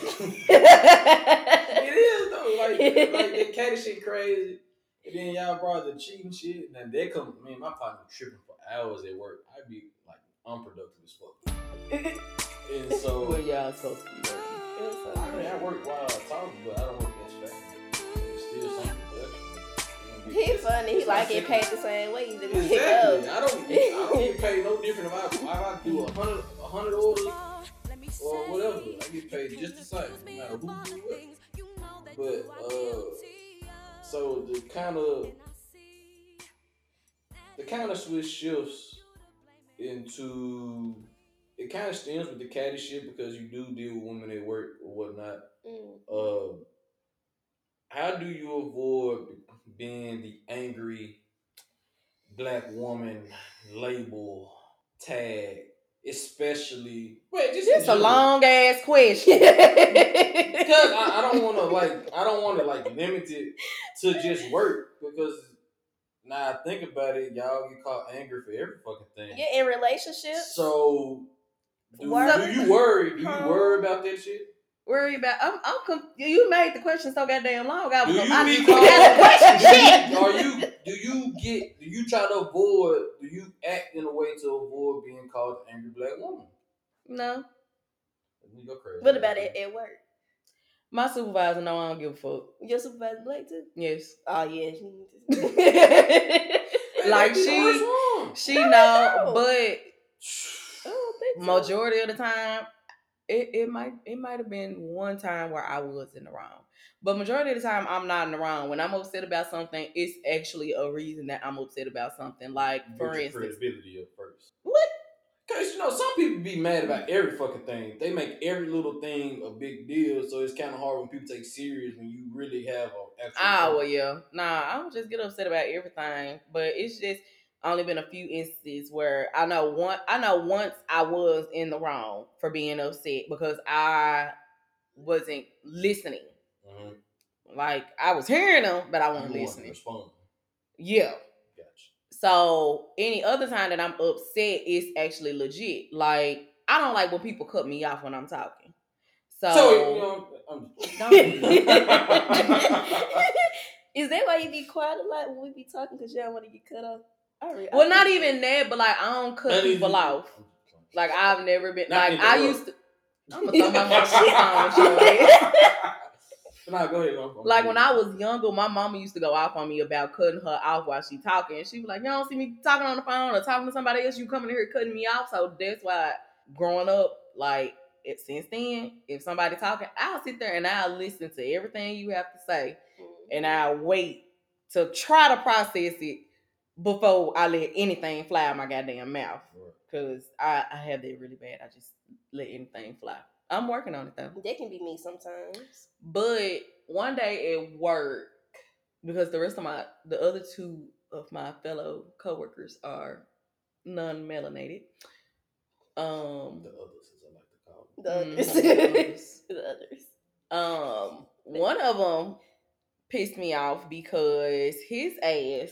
is though. Like like that catty shit crazy. And then y'all brought the cheating shit. And then they come man, my partner tripping for hours at work. I'd be like unproductive as fuck. And so Where y'all supposed to be working? I mean, I work while I talk, but I don't work that fast. It's still some production. You He it's- funny. He like get paid the same way. Exactly. I don't. I don't get paid no different if I if I do a hundred a hundred orders or whatever. I get paid just the same, no matter who do what. But uh, so the kind of the kind of switch shifts into it kind of stems with the catty shit because you do deal with women at work or whatnot. Mm. Uh, how do you avoid being the angry black woman label tag, especially wait, just It's a long ass question. because I, I don't want to like I don't want to like limit it to just work because now I think about it, y'all get caught angry for every fucking thing. Yeah, in relationships. So do, do you worry? Do you worry about that shit? Worry about. I'm. I'm. Com- you made the question so goddamn long. I Do was. you I be need called? question. do Shit. you, are you? Do you get? Do you try to avoid? Do you act in a way to avoid being called an angry black woman? No, You go crazy. What about it at work? my supervisor know I don't give a fuck. Your supervisor black too? Yes, Oh yeah. Hey, like that'd be the she- she No, know, but I don't so. majority of the time, it, it might it might have been one time where I was in the wrong. But majority of the time, I'm not in the wrong. When I'm upset about something, it's actually a reason that I'm upset about something. Like for Get instance, credibility up first. what? Cause you know some people be mad about every fucking thing. They make every little thing a big deal, so it's kind of hard when people take serious when you really have a. Ah, well, yeah. Nah, I don't just get upset about everything, but it's just only been a few instances where I know one. I know once I was in the wrong for being upset because I wasn't listening. Mhm. Like I was hearing them, but I wasn't to listening. Yeah. Gotcha. So any other time that I'm upset it's actually legit. Like I don't like when people cut me off when I'm talking. So, So, you know, I'm, Is that why you be quiet a lot when we be talking because you don't want to get cut off? I re- I well, not even that, but like I don't cut Not people even- off. Like I've never been Not like I interrupt. used to. I'm gonna throw my motherfucking phone at your ass. Nah, go ahead. I'm- I'm Like when I was younger, my mama used to go off on me about cutting her off while she talking. And she was like, "You don't see me talking on the phone or talking to somebody else. You coming here cutting me off." So that's why growing up, like it, since then, if somebody talking, I'll sit there and I'll listen to everything you have to say, and mm-hmm. I'll wait to try to process it before I let anything fly out my goddamn mouth. Cause I, I have that really bad. I just let anything fly. I'm working on it though. That can be me sometimes. But one day at work, because the rest of my the other two of my fellow coworkers are non-melanated. Um The others, as I like to call them. The Mm, others. others. the others. um one of them pissed me off because his ass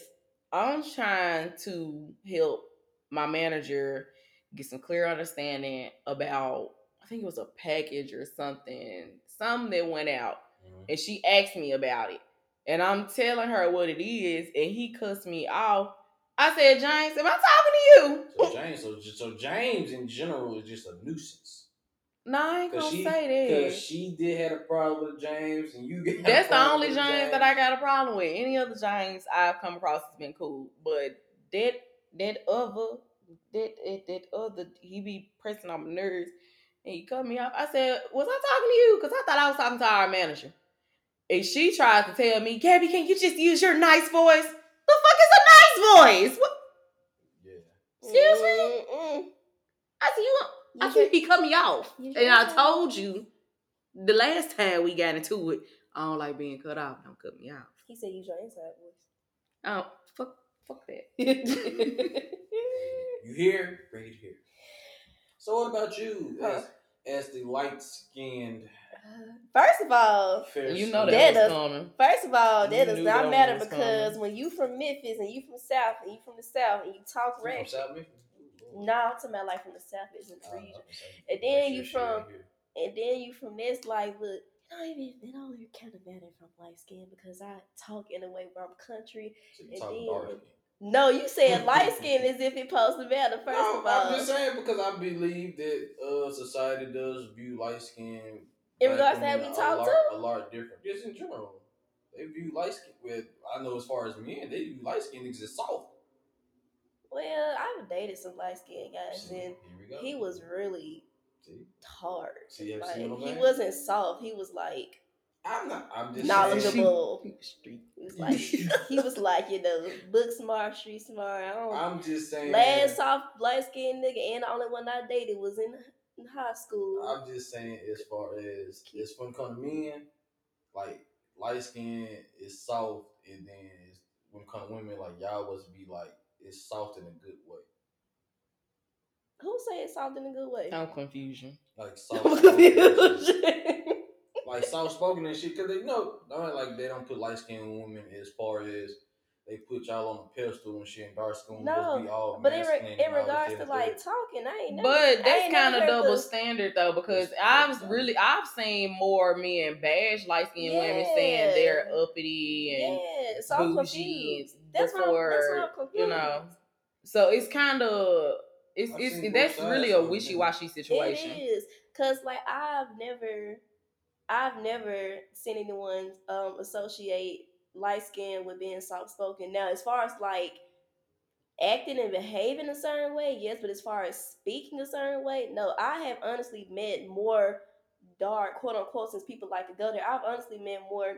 I'm trying to help my manager get some clear understanding about I think it was a package or something, something that went out. Mhm. and she asked me about it. And I'm telling her what it is, and he cussed me off. I said, James, am I talking to you? So James, so, so James in general is just a nuisance. No, I ain't Cause gonna she, say cause she did have a problem with James, and you got a That's the only with James that I got a problem with. Any other James I've come across has been cool. But that that other that that, that other he be pressing on my nerves and he cut me off. I said, Was I talking to you? Because I thought I was talking to our manager. And she tries to tell me, Gabby, can you just use your nice voice? The fuck is a nice voice? What? Yeah. Excuse me? Mm-mm. I said, you, I You said, he cut me off. And I told you the last time we got into it, I don't like being cut off. Don't cut me off. He said use your inside Oh, fuck, fuck that. You hear? Bring it here. So what about you, Huh. as, as the light skinned? Uh, first of all, you know that, That was does- coming. First of all, You that does not that matter because coming. when you from Memphis and you from South and you from the South and you talk You no, I'm talking about like from the South is in the region. And then you from- And then you from this like, look, it don't even it don't even kind of matter if I'm light skinned because I talk in a way where I'm country. So you and then- No, you said light skin as if it supposed to matter. First no, of all, I'm just saying because I believe that uh, society does view light skin In regards to how we talk a lot, too? a lot different. Just in general, they view light skin. With I know as far as men, they view light skin as soft. Well, I've dated some light skinned guys See, and here we go. he was really See, hard. See, Like see what I'm he saying? wasn't soft. He was like I'm not. I'm just knowledgeable. Street. He was like he was like you know book smart, street smart. I don't. I'm just saying. Last soft light skinned nigga and the only one I dated was in, in high school. I'm just saying, as far as as when it comes to men, like light skin is soft, and then when it comes women, like y'all was be like it's soft in a good way, Who say it's soft in a good way? I'm confusion. like soft spoken and shit. like soft spoken and shit. Cause they know, don't like they don't put light skinned women as far as they put y'all on a pedestal and shit. And dark skin women No, be all but in, re- in regards to like third. talking, I ain't never. But that's kind of double the- standard though, because That's- I've that's really I've seen more men bash light skinned women saying they're uppity and Yeah, so bougie confused. and That's why I'm, that's why confused. you know. So it's kind of it's I've it's seen that's really a wishy washy situation. It is because like I've never, I've never seen anyone um associate light skin with being soft spoken. Now, as far as like acting and behaving a certain way, yes, but as far as speaking a certain way, no. I have honestly met more dark, quote unquote, since people like to go there. I've honestly met more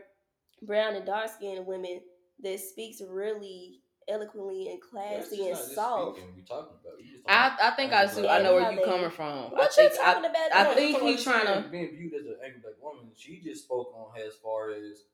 brown and dark skinned women that speaks really eloquently and classy just and not just soft. speaking, we talking about. Just talking I I think I see I know where you Yeah, coming from. What I you think I, talking about? I though? think I'm he just being viewed as an angry black woman. She just spoke on as far as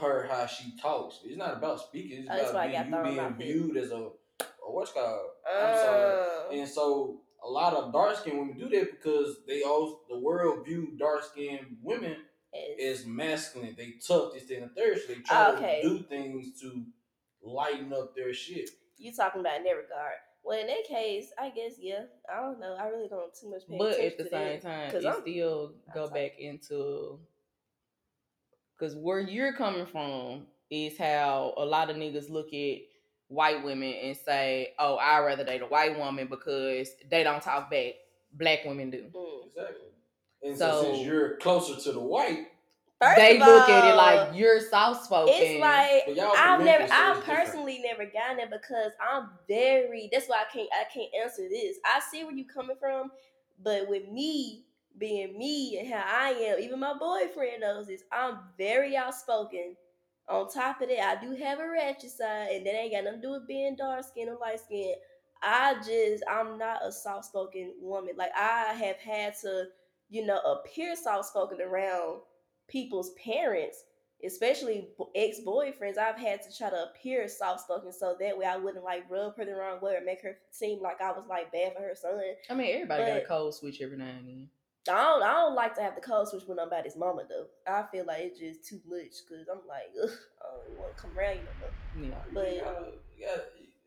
her how she talks. It's not about speaking. It's Oh, that's why I about got being, you thrown being viewed as a, a what's called. I'm sorry. Uh, And so a lot of dark skinned women do that because they all the world view dark skinned women it's- as masculine. They tough, this, that, and the third. So they try Okay. to do things to lighten up their shit. you talking about in that regard. Well, in that case, I guess yeah. I don't know. I really don't too much pay but attention at the to same that. time, 'Cause it I'm- still go sorry. back into because where you're coming from is how a lot of niggas look at white women and say, "Oh, I'd rather date a white woman because they don't talk back. Black women do." Mm. Exactly. And so, So- since you're closer to the white, First they of look at it like you're soft spoken. it's like I've never, so I've it's different. personally never gotten it because I'm very. That's why I can't, I can't answer this. I see where you're coming from, but with me being me and how I am, even my boyfriend knows this. I'm very outspoken. On top of that, I do have a ratchet side, and that ain't got nothing to do with being dark skinned or light skinned. I just, I'm not a soft spoken woman. Like I have had to, you know, appear soft spoken around people's parents, especially ex boyfriends. I've had to try to appear soft spoken so that way I wouldn't like rub her the wrong way or make her seem like I was like bad for her son. I mean, everybody got a but- code switch every now and then. I don't, I don't like to have the code switch with nobody's mama though. I feel like it's just too much because I'm like, ugh, I don't want to come around you no more. Yeah. But you gotta, you gotta,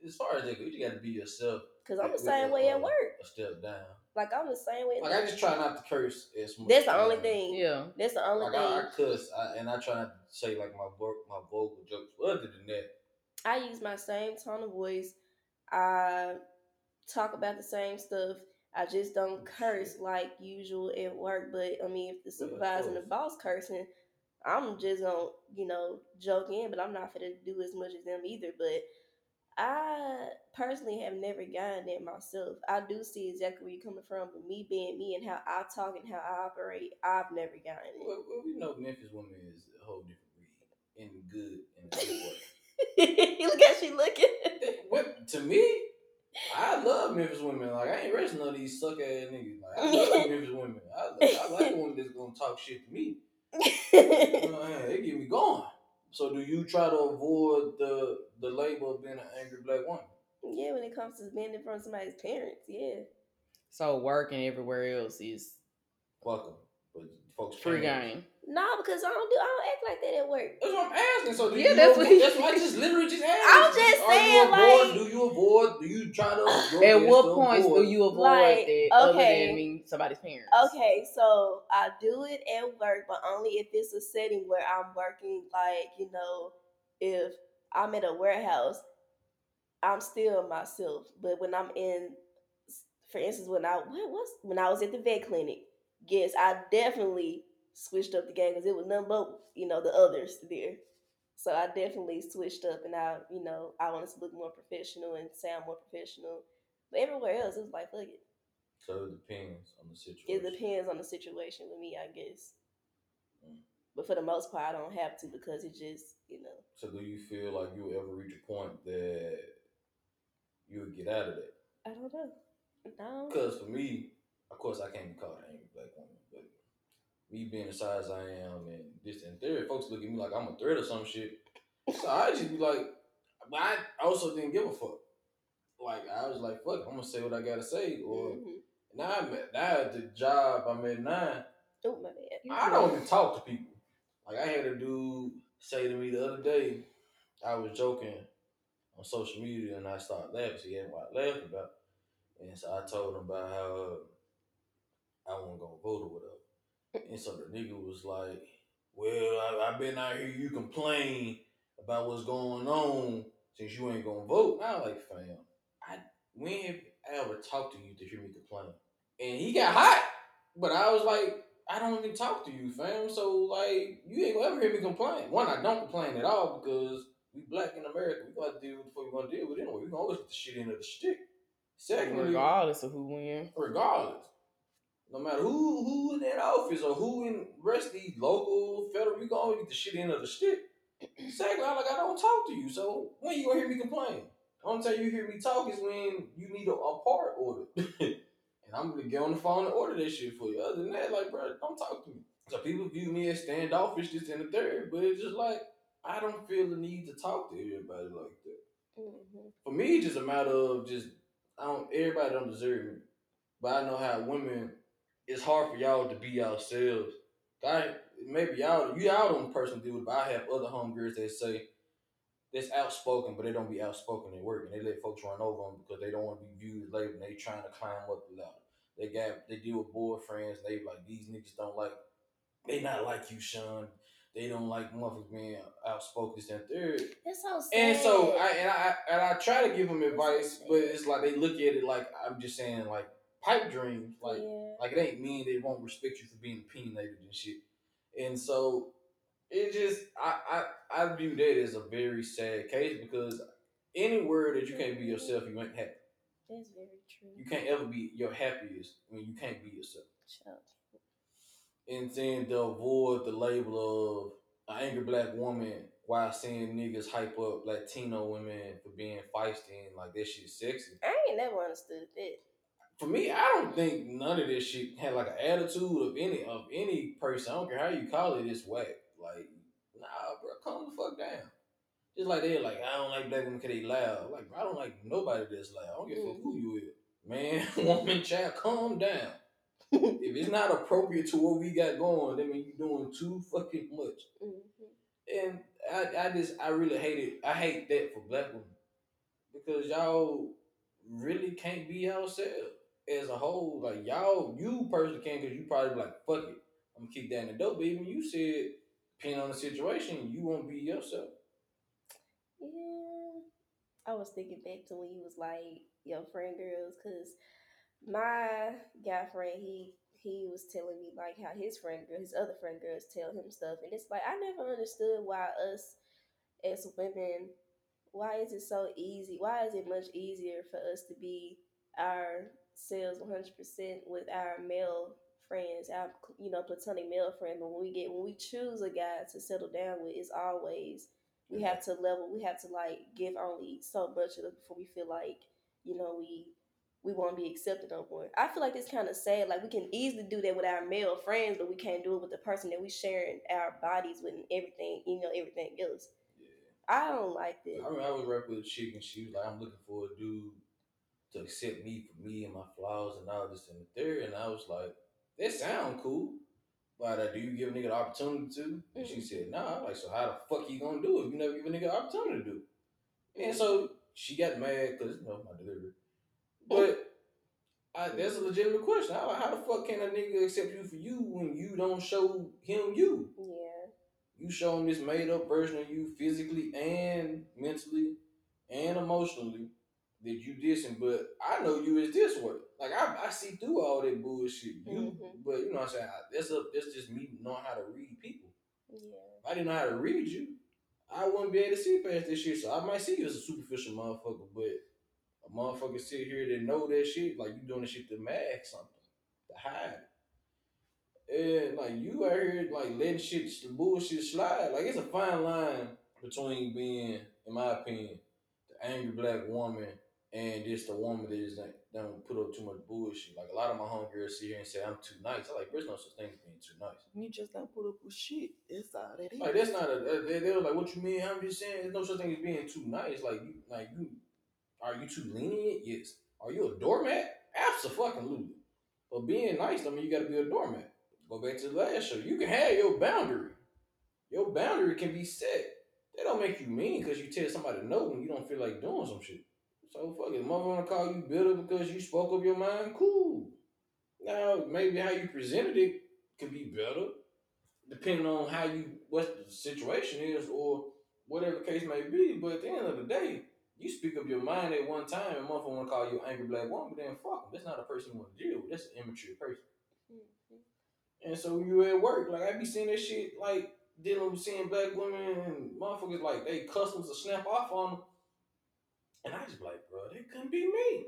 as far as that goes, you gotta be yourself. Because I'm the same a, way uh, at work. A step down. Like I'm the same way. at Like I work. just try not to curse as much. That's the only thing. Yeah. That's the only Like thing. I, I cuss, I, and I try not to say like my vo- my vocal jokes. Other than that, I use my same tone of voice. I talk about the same stuff. I just don't oh, curse like usual at work. But I mean, if the Yeah, supervisor and the boss cursing, I'm just gonna, you know, joke in. But I'm not gonna do as much as them either. But I personally have never gotten that myself. I do see exactly where you're coming from. But me being me and how I talk and how I operate, I've never gotten it. well, well, we know Memphis woman is a whole different breed and good in a good way. Look at she looking. What- to me, I love Memphis women. Like I ain't racing none of these suck ass niggas. Like I love Memphis women. I, I like a woman that's gonna talk shit to me. You know, they get me going. So do you try to avoid the the label of being an angry black woman? Yeah, when it comes to being in front of somebody's parents, yeah. So work and everywhere else is Welcome, but folks free parents- game. Nah, because I don't do I don't act like that at work. That's what I'm asking. So do Yeah, you that's avoid, what- that's what I just literally just asked. I'm just Are you saying, avoid, like- do you avoid? Do you try to? At what to points do you avoid Like, that other okay. than being somebody's parents? Okay, so I do it at work, but only if it's a setting where I'm working. Like you know, if I'm at a warehouse, I'm still myself. But when I'm in, for instance, when I what was when I was at the vet clinic, yes, I definitely switched up the game because it was none but you know the others there. So I definitely switched up, and I you know I wanted to look more professional and sound more professional. But everywhere else, it was like fuck it. So it depends on the situation. It depends on the situation with me, I guess. Mm. But for the most part, I don't have to because it just, you know. So do you feel like you'll ever reach a point that you would get out of that? I don't know. No. Because for me, of course, I can't be called an angry black woman, but me being the size I am and this and there, folks look at me like I'm a threat or some shit. So I just be like, but I also didn't give a fuck. Like I was like, fuck, I'm gonna say what I gotta say. Or Mhm. now I'm at now at the job I'm at now, Oh my bad. I don't even talk to people. Like I had a dude say to me the other day, I was joking on social media and I started laughing. So he had what I laughed about. And so I told him about how uh, I wasn't gonna vote or whatever. And so the nigga was like, Well, I've been out here, you complain about what's going on since you ain't gonna vote. And I was like, fam, I when have I ever talked to you to hear me complain? And he got hot. But I was like, I don't even talk to you, fam. So like you ain't gonna ever hear me complain. One, I don't complain at all because we black in America. We gotta deal with what we gonna deal with anyway. We gonna always get the shit into the stick. Secondly, regardless of who wins. regardless. No matter who who in that office or who in rest of these local, federal, we gonna always get the shit of the stick. Secondly, I'm like I don't talk to you, so when you gonna hear me complain? The only time you hear me talk is when you need a, a part order. and I'm gonna get on the phone and order that shit for you. Other than that, like, bro, don't talk to me. So people view me as standoffish, this and the third, but it's just like I don't feel the need to talk to everybody like that. Mhm. For me, it's just a matter of just I don't. Everybody don't deserve me, but I know how women. It's hard for y'all to be yourselves. I maybe y'all you y'all don't personally do it, but I have other homegirls that say that's outspoken, but they don't be outspoken at work, and they let folks run over them because they don't want to be viewed as. They trying to climb up the ladder. They got they deal with boyfriends. They like these niggas don't like. They not like you, Sean. They don't like motherfuckers being outspoken. This and third. That's so sad. And so I and I and I try to give them advice, but it's like they look at it like I'm just saying like pipe dreams, like yeah. like it ain't mean they won't respect you for being opinionated and shit. And so it just I I I view that as a very sad case because anywhere that you can't be yourself, you ain't happy. That's very true. You can't ever be your happiest when you can't be yourself. Child. And then to avoid the label of an angry black woman while seeing niggas hype up Latino women for being feisty and like this shit sexy. I ain't never understood that. For me, I don't think none of this shit had like an attitude of any of any person. I don't care how you call it, it's whack. Like, nah, bro, calm the fuck down. Just like they're like, I don't like black women because they loud. Like, bro, I don't like nobody that's loud. I don't give a fuck who mm-hmm. you is. Man, woman, child, calm down. if it's not appropriate to what we got going, then mean you're doing too fucking much. hmm And I, I just, I really hate it. I hate that for black women because y'all really can't be yourself as a whole. Like y'all, you personally can't because you probably be like, fuck it, I'm gonna kick in the dope. But even you said, depending on the situation, you won't be yourself. Yeah. I was thinking back to when you was like your friend girls, cause my guy friend he he was telling me like how his friend girl, his other friend girls tell him stuff, and it's like I never understood why us as women, why is it so easy? Why is it much easier for us to be ourselves one hundred percent with our male friends, our you know platonic male friends, but when we get when we choose a guy to settle down with, it's always we have to level we have to like give only so much of it before we feel like you know we we won't be accepted no more i feel like it's kind of sad like we can easily do that with our male friends but we can't do it with the person that we sharing our bodies with and everything you know everything else Yeah. i don't like that I remember I was rapping with a chick and she was like, I'm looking for a dude to accept me for me and my flaws and all this and the third. And I was like, that sound cool. But uh, do you give a nigga the opportunity to? And she Mhm. said, nah. I'm like, so how the fuck you gonna do it if you never give a nigga the opportunity to do it? And so she got mad because, you know, my delivery. But I, that's a legitimate question. Like, how the fuck can a nigga accept you for you when you don't show him you? yeah you show him this made up version of you physically and mentally and emotionally that you dissing, but I know you is this way. Like I, I see through all that bullshit. You, Mhm. but you know what I'm saying. I, that's a that's just me knowing how to read people. yeah If I didn't know how to read you, I wouldn't be able to see past this shit. So I might see you as a superficial motherfucker, but a motherfucker sit here that know that shit, like you doing this shit to mask something, to hide. And like you out here like letting shit bullshit slide. Like it's a fine line between being, in my opinion, the angry black woman and just a woman that just don't, don't put up too much bullshit. Like a lot of my homegirls sit here and say I'm too nice. I'm like, there's no such thing as being too nice. You just don't put up with shit. That's all that is. Like that's not a. They, they were like, "What you mean?" I'm just saying, there's no such thing as being too nice. Like you, like you, are you too lenient? Yes. Are you a doormat? Absolutely. But being nice, I mean, you got to be a doormat. Go back to the last show. You can have your boundary. Your boundary can be set. They don't make you mean because you tell somebody no when you don't feel like doing some shit. So fuck it. Mother wanna call you bitter because you spoke up your mind. Cool. Now maybe how you presented it could be better, depending on how you what the situation is or whatever case may be. But at the end of the day, you speak up your mind at one time and motherfucker wanna call you an angry black woman, then fuck them. That's not a person you want to deal with. That's an immature person. Mhm. And so you at work, like I be seeing that shit, like dealing with seeing black women and motherfuckers like they customers to snap off on them. And I just be like, bro, they couldn't be me.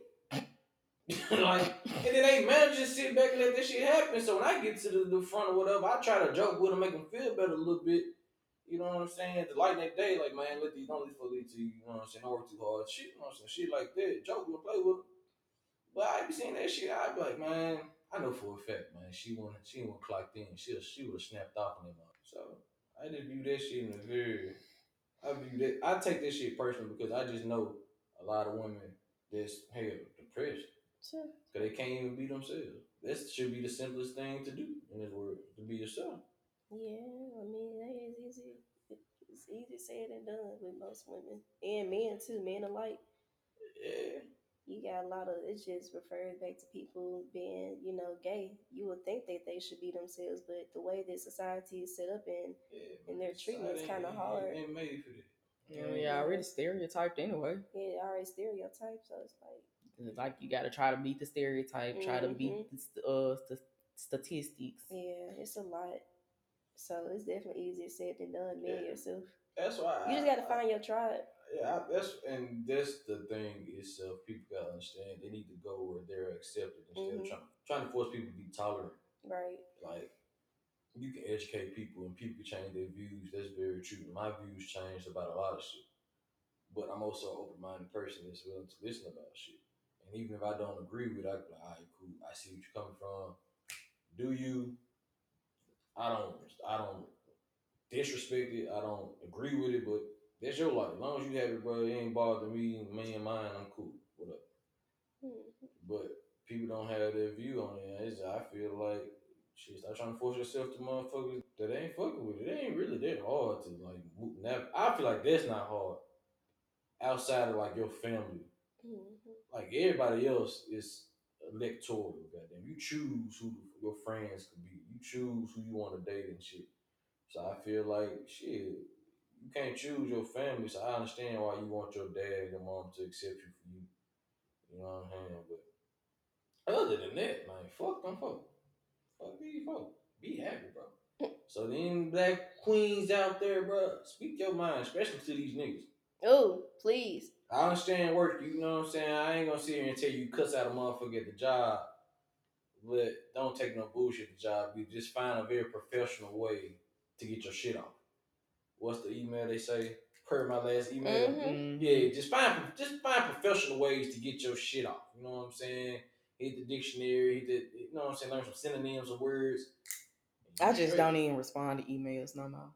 like, and then they managers sit back and let that shit happen. So when I get to the, the front or whatever, I try to joke with them, make them feel better a little bit. You know what I'm saying? The lighten that day, like, man, let these don't let these fuck lead to you. You know what I'm saying? Don't work too hard. Shit, you know what I'm saying? Shit like that. Joke them, play with. But I be seeing that shit. I be like, man, I know for a fact, man, she wouldn't, she wouldn't clocked in. She she would have snapped off on them. So I just view that shit in a very, I view that, I take this shit personal because I just know a lot of women that's hell depressed Sure. because they can't even be themselves. That should be the simplest thing to do in this world to be yourself. Yeah, I mean, that is easy. It's easy said and done with most women and men too. Men alike. Yeah, You got a lot of. It just refers back to people being, you know, gay. You would think that they should be themselves, but the way that society is set up in, yeah. And their treatment is kinda hard. Ain't made for that. Yeah, yeah, already stereotyped anyway. it already stereotyped. So it's like, It's like you got to try to beat the stereotype, try to beat the uh, st- statistics. yeah, it's a lot. So it's definitely easier said than done. Being Yeah. yourself, That's why you just got to find your tribe. Yeah, I, that's and that's the thing is uh, people gotta understand they need to go where they're accepted instead Mhm. of trying trying to force people to be tolerant. Right. Like you can educate people and people can change their views. That's very true. My views changed about a lot of shit, but I'm also an open minded person that's willing to listen about shit. And even if I don't agree with it, I be like, all right, cool. I see what you're coming from. Do you? I don't. I don't disrespect it. I don't agree with it, but that's your life. As long as you have it, bro, it ain't bothering me, me and mine. I'm cool. Whatever. Mhm. But people don't have their view on it. It's, I feel like shit. Stop trying to force yourself to motherfuckers that ain't fucking with it. It ain't really that hard to like. move- Now, I feel like that's not hard. Outside of like your family, Mhm. like everybody else is electoral. Goddamn, you choose who your friends could be. Choose who you want to date and shit. So I feel like shit. You can't choose your family, so I understand why you want your dad and your mom to accept you for you. You know what I'm saying? But other than that, man, fuck them folk. Fuck these folk. Be happy, bro. so then black queens out there, bro, speak your mind, especially to these niggas. Oh, please. I understand work, you know what I'm saying? I ain't gonna sit here and tell you cuss out a motherfucker at the job, but don't take no bullshit job. You just find a very professional way to get your shit off. What's the email they say? Per my last email. Mhm. Mhm. Yeah, just find just find professional ways to get your shit off. You know what I'm saying? Hit the dictionary, hit the you know what I'm saying, learn some synonyms of words. I just don't even respond to emails no more.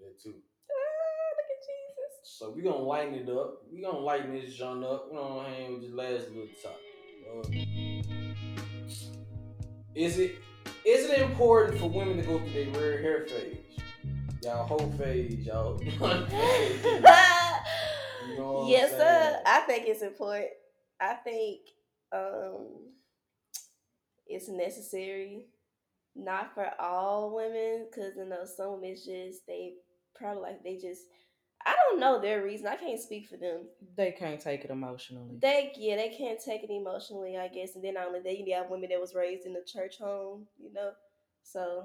That too. Ah, look at Jesus. So we gonna lighten it up. We gonna lighten this joint up. You know what I'm saying? With this last little topic. Uh, is it is it important for women to go through their rare hair phase? Y'all whole phase, y'all. you know yes, sir. I think it's important. I think um, it's necessary, not for all women, because you know some women just they probably like they just I don't know their reason. I can't speak for them. They can't take it emotionally. They yeah they can't take it emotionally, I guess. And then not only that, you have women that was raised in the church home, you know. So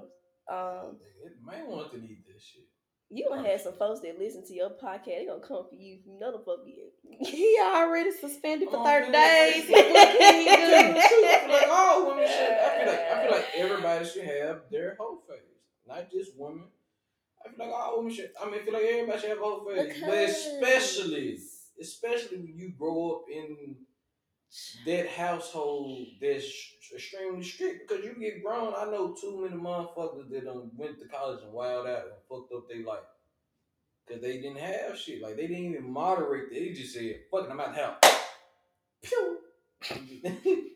um, It might want to need this shit. you gonna have some folks that listen to your podcast. They gonna come for you. You know the fuck be he already suspended for Oh, 30 man. days. What can he do? the truth, I feel like all women should. I feel like I feel like everybody should have their whole phase, not just women. I feel like all women should. I mean, I feel like everybody should have a whole phase, but especially especially when you grow up in that household that's extremely strict because you get grown. I know too many motherfuckers that done went to college and wild out and fucked up their life because they didn't have shit. Like they didn't even moderate. They just said, "Fuck it, I'm out the house." Pew.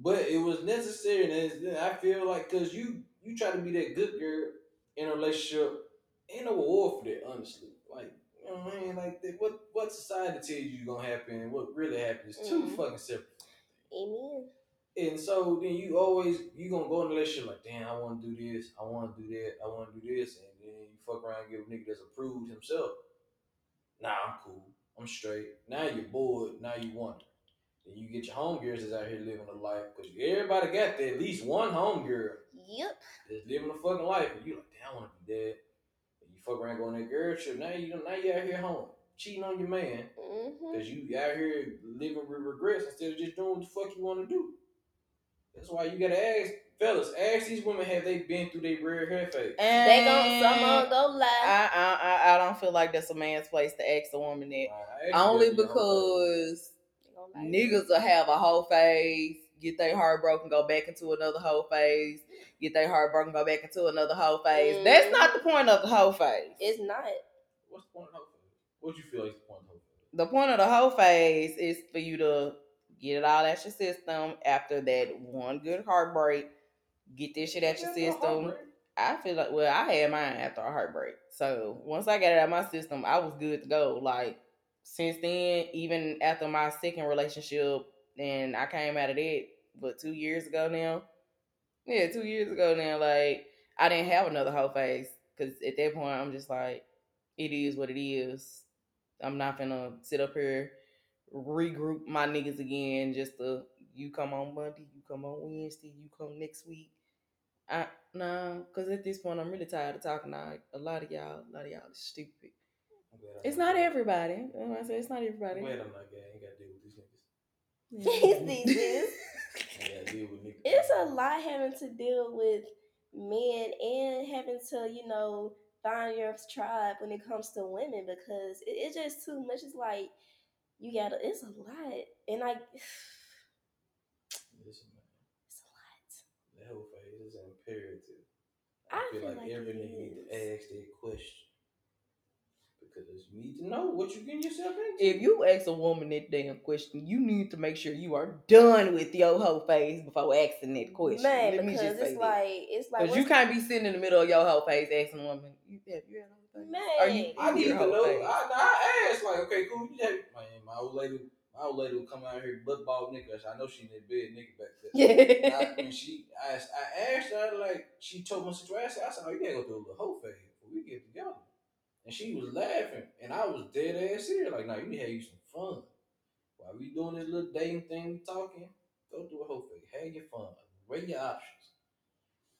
but it was necessary, and I feel like because you you try to be that good girl in a relationship, ain't no reward for that. Honestly, like you know what I mean, like that, what what society tells you is gonna happen and what really happens is 2 Mhm. fucking separate. Amen. And so then you always you gonna go in a relationship like, damn, I want to do this, I want to do that, I want to do this, and then you fuck around and get a nigga that's approved himself. Nah, I'm cool, I'm straight. Now you're bored. Now you wonder. Then you get your homegirls that's out here living a life because everybody got that at least one homegirl Yep. that's living a fucking life, and you like, damn, I want to be that. And you fuck around going that girl trip. Now you now you out here home cheating on your man Mm-hmm. because you out here living with regrets instead of just doing what the fuck you want to do. That's why you gotta ask, fellas, ask these women have they been through their real hair phase. And They gon' some on go lie. I, I I I don't feel like that's a man's place to ask a woman that. Only you that, you know, because They gon' lie. niggas will have a whole phase, get their heart broken, go back into another whole phase, get their heart broken, go back into another whole phase. That's not the point of the whole phase. It's not. What's the point of the whole phase? What you feel like is the point of the whole phase? the point of the whole phase is for you to get it all out your system after that one good heartbreak. Get this shit out your system. I feel like well, I had mine after a heartbreak. So once I got it out of my system, I was good to go. Like since then, even after my second relationship, and I came out of that, but two years ago now. Yeah, two years ago now. Like I didn't have another whole phase because at that point I'm just like, it is what it is. I'm not gonna sit up here regroup my niggas again just to you come on Monday, you come on Wednesday, you come next week. I no, because at this point I'm really tired of talking. to a lot of y'all, a lot of y'all is stupid. I'm I'm It's not everybody. You know what I say it's not I'm everybody. glad I'm not gay. I ain't got to deal with these niggas. These niggas. I ain't got to deal with niggas. it's a lot having to deal with men and having to, you know, find your tribe when it comes to women because it, it's just too much. It's like you gotta. It's a lot, and like Listen, man. it's a lot. That whole phase is imperative. I I, feel, feel like, like every it nigga need to ask that question. Because you need to know what you getting yourself into. If you ask a woman that damn question, you need to make sure you are done with your whole phase before asking that question. Man, Let me because just say it's that. like it's like Because you can't be sitting in the middle of your whole phase asking a woman, you have you had a whole phase? Man, Are you I in need your to know. phase? I, I asked, like, okay, cool. You have, man, my old lady, my old lady would come out here butt ball nigga. I know she in that bed nigga back there. And I, Yeah. when she, I, asked- I asked her like, she told me situation. I said, "Oh, you gotta go through a little whole phase before we get together." And she was laughing, and I was dead ass serious. Like, "No, you have you some fun. While we doing this little dating thing, talking, go through a whole thing. have your fun, weigh your options."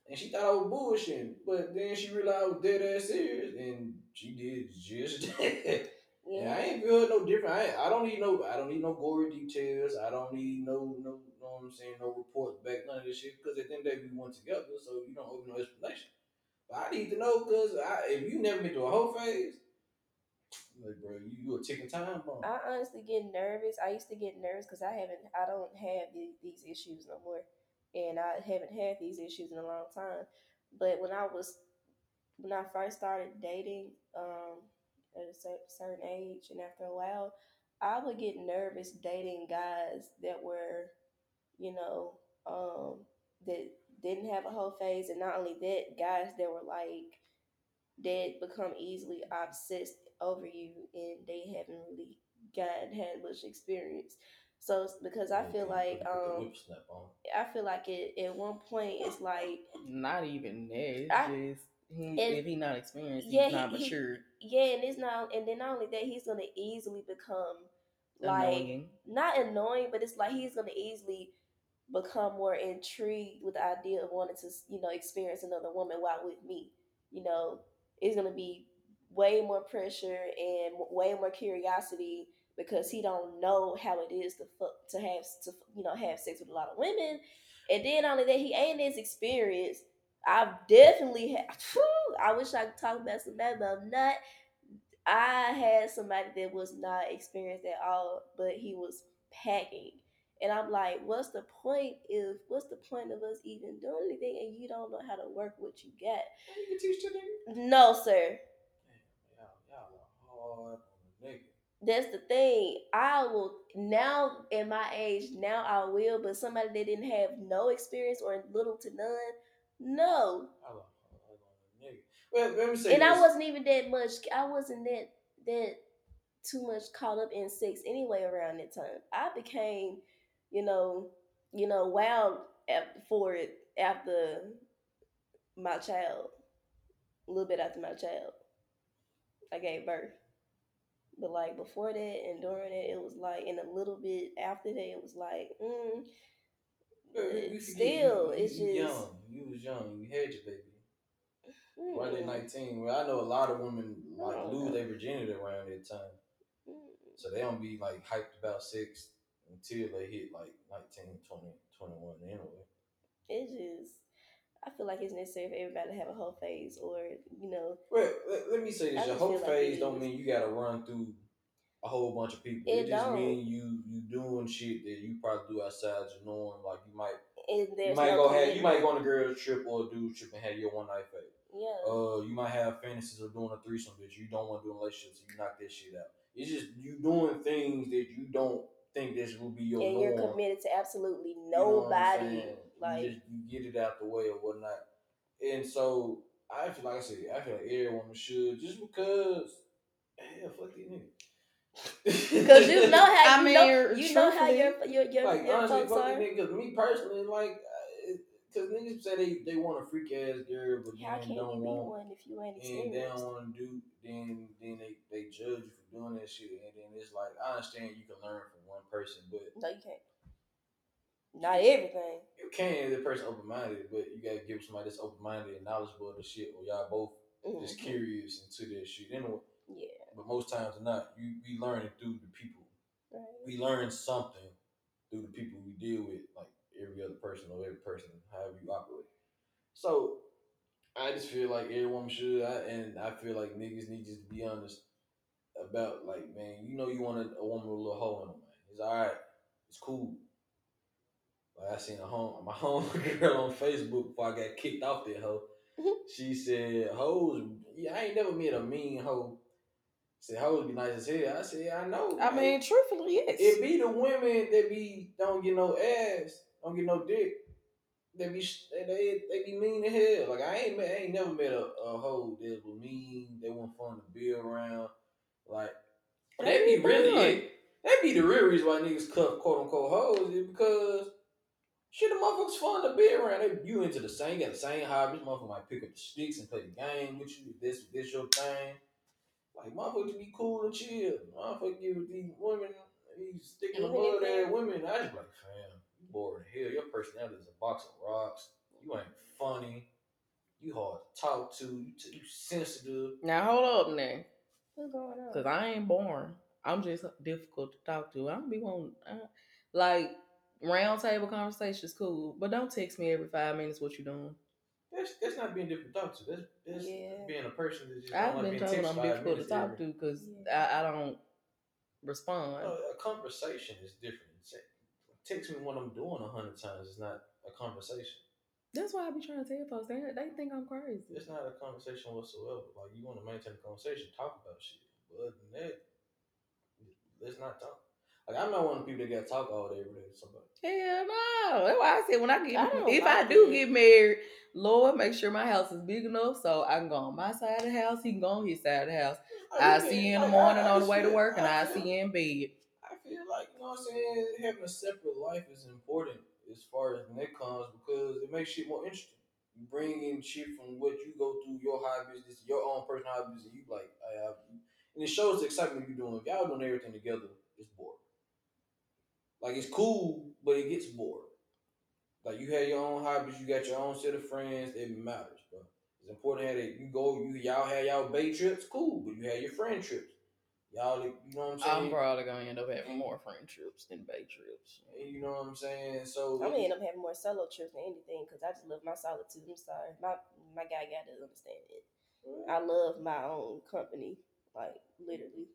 And she thought I was bullshitting, but then she realized I was dead ass serious, and she did just that. Yeah, I ain't feel no different. I, I don't need no I don't need no gory details. I don't need no no know what I'm saying, no reports back, none of this shit. Because at the end of the day we together, so you don't me no explanation. I need to know because if you never been through a whole phase, like bro, you, you a ticking time bomb. I honestly get nervous. I used to get nervous because I haven't, I don't have the, these issues no more, and I haven't had these issues in a long time. But when I was, when I first started dating, um, at a certain age, and after a while, I would get nervous dating guys that were, you know, um, that didn't have a whole phase, and not only that, guys that were like that become easily obsessed over you and they haven't really gotten had much experience. So it's because I feel like um whip snap on. I feel like it at one point it's like Not even that. It's I- just he, it- if he not experienced, yeah, he's not he- he- mature. yeah, and it's not and then not only that he's gonna easily become like annoying. not annoying, but it's like he's gonna easily become more intrigued with the idea of wanting to, you know, experience another woman while with me. You know, it's gonna be way more pressure and way more curiosity because he don't know how it is to fuck, to have to you know have sex with a lot of women, and then only that he ain't as experienced. I've definitely had. I wish I could talk about some that, but I'm not. I had somebody that was not experienced at all, but he was packing. And I'm like, what's the point if what's the point of us even doing anything and you don't know how to work what you got? You can teach the nigga. No, sir. Damn, y'all, y'all are hard on the nigga. That's the thing. I will now in my age, now I will, but somebody that didn't have no experience or little to none, no. Y'all are hard on the nigga. Well, let me say And I wasn't even that much I wasn't that that too much caught up in sex anyway around that time. I became, you know, you know, after, for it after my child. A little bit after my child. I gave birth. But like before that and during it, it was like, and a little bit after that, it was like, mm, Well, you- you still, you, it's you just young. You was young. You had your baby. mm, Right at 19. Well, I know a lot of women like lose their virginity around that time. mm. So they don't be like hyped about sex until they hit like 19, 20, 21 anyway. It's just, I feel like it's necessary for everybody to have a whole phase, or you know, Well, let, let me say this: your whole feel like phase don't mean you got to run through a whole bunch of people. It It, just don't. mean you you doing shit that you probably do outside your norm. Like you might you might no go have you might go on a girls trip or a dude trip and have your one night phase. Yeah, Uh, you might have fantasies of doing a threesome that you don't want to do in a relationship, so you knock that shit out. It's just you doing things that you don't think this will be your and norm. you're committed to absolutely You know nobody. like, you just you get it out the way or whatnot. And so I feel like I said, I feel like every woman should just because hell fuck these niggas. because you know how I you mean, know you know how truthfully, your your your, like your honestly, folks fuck are. these niggas. Me personally, like, because niggas say they, they want a freak ass girl, but How then don't want if you ain't and they don't want to do, then then they, they judge you for doing that shit, and then it's like I understand you can learn from one person, but No, you can't. Not everything. you can if the person open minded, but you gotta give somebody that's open minded and knowledgeable of the shit, or y'all both just Mhm. curious into that shit. Anyway, Yeah. but most times not, you we learn it through the people. Right. We learn something through the people we deal with, like every other person or every person, however you operate. So I just feel like every woman should, I, and I feel like niggas need just to be honest about like, man, you know, you want a, a woman with a little hole in them, man. It's all right, it's cool. Like I seen a home my home girl on Facebook before I got kicked off that hoe. She said, "Hoes, yeah, I ain't never met a mean hoe." Said hoes be nice as hell. I said, yeah, I know. I man. mean, truthfully, yes. It be the women that be don't get no ass, don't get no dick. They be they they, they be mean to hell. Like I ain't met, I ain't never met a, a hoe that was mean. They weren't fun to be around. Like that be really it. That be the real reason why niggas cuff quote unquote hoes is because shit the motherfuckers fun to be around. They, you into the same, got the same hobbies. Motherfucker might pick up the sticks and play the game with you. This this your thing. Like motherfuckers be cool and chill. Motherfucker get with these women, these sticking the mud ass women. I just be like, fam, bored as hell. Your personality is a box of rocks. You ain't funny. You hard to talk to. You, t- you sensitive. Now hold up now, What's going on? cause I ain't born. I'm just difficult to talk to. I don't be want uh, like round table conversations cool, but don't text me every five minutes what you doing. That's that's not being difficult to talk to. That's, that's Yeah. being a person that just I've don't like been being told I'm difficult to talk every- to because Yeah. I, I don't respond. No, a conversation is different. Say- Text me when I'm doing a hundred times. It's not a conversation. That's why I be trying to tell folks they they think I'm crazy. It's not a conversation whatsoever. Like you want to maintain a conversation, talk about shit. But other than that, let's not talk. Like I'm not one of the people that got to talk all day every day to somebody. Hell no. That's why I said when I get I if I like do it. get married, Lord, make sure my house is big enough so I can go on my side of the house, he can go on his side of the house. I see you in the morning I- I on the way to work and I feel- see you in bed. I feel like you know what I'm saying. Having a separate life is important as far as comes because it makes shit more interesting. You bring in shit from what you go through, your hobbies, this your own personal hobbies, and you like, I have, and it shows the excitement you're doing. If y'all doing everything together, it's boring. Like it's cool, but it gets bored. Like you have your own hobbies, you got your own set of friends. It matters, bro. It's important that you go, you y'all have y'all bay trips, cool, but you have your friend trips. Y'all, you know what I'm saying? I'm probably gonna end up having more friend trips than bay trips. You know what I'm saying? So I'm gonna end up having more solo trips than anything because I just love my solitude. I'm sorry, my my guy got to understand it. I love my own company. like literally.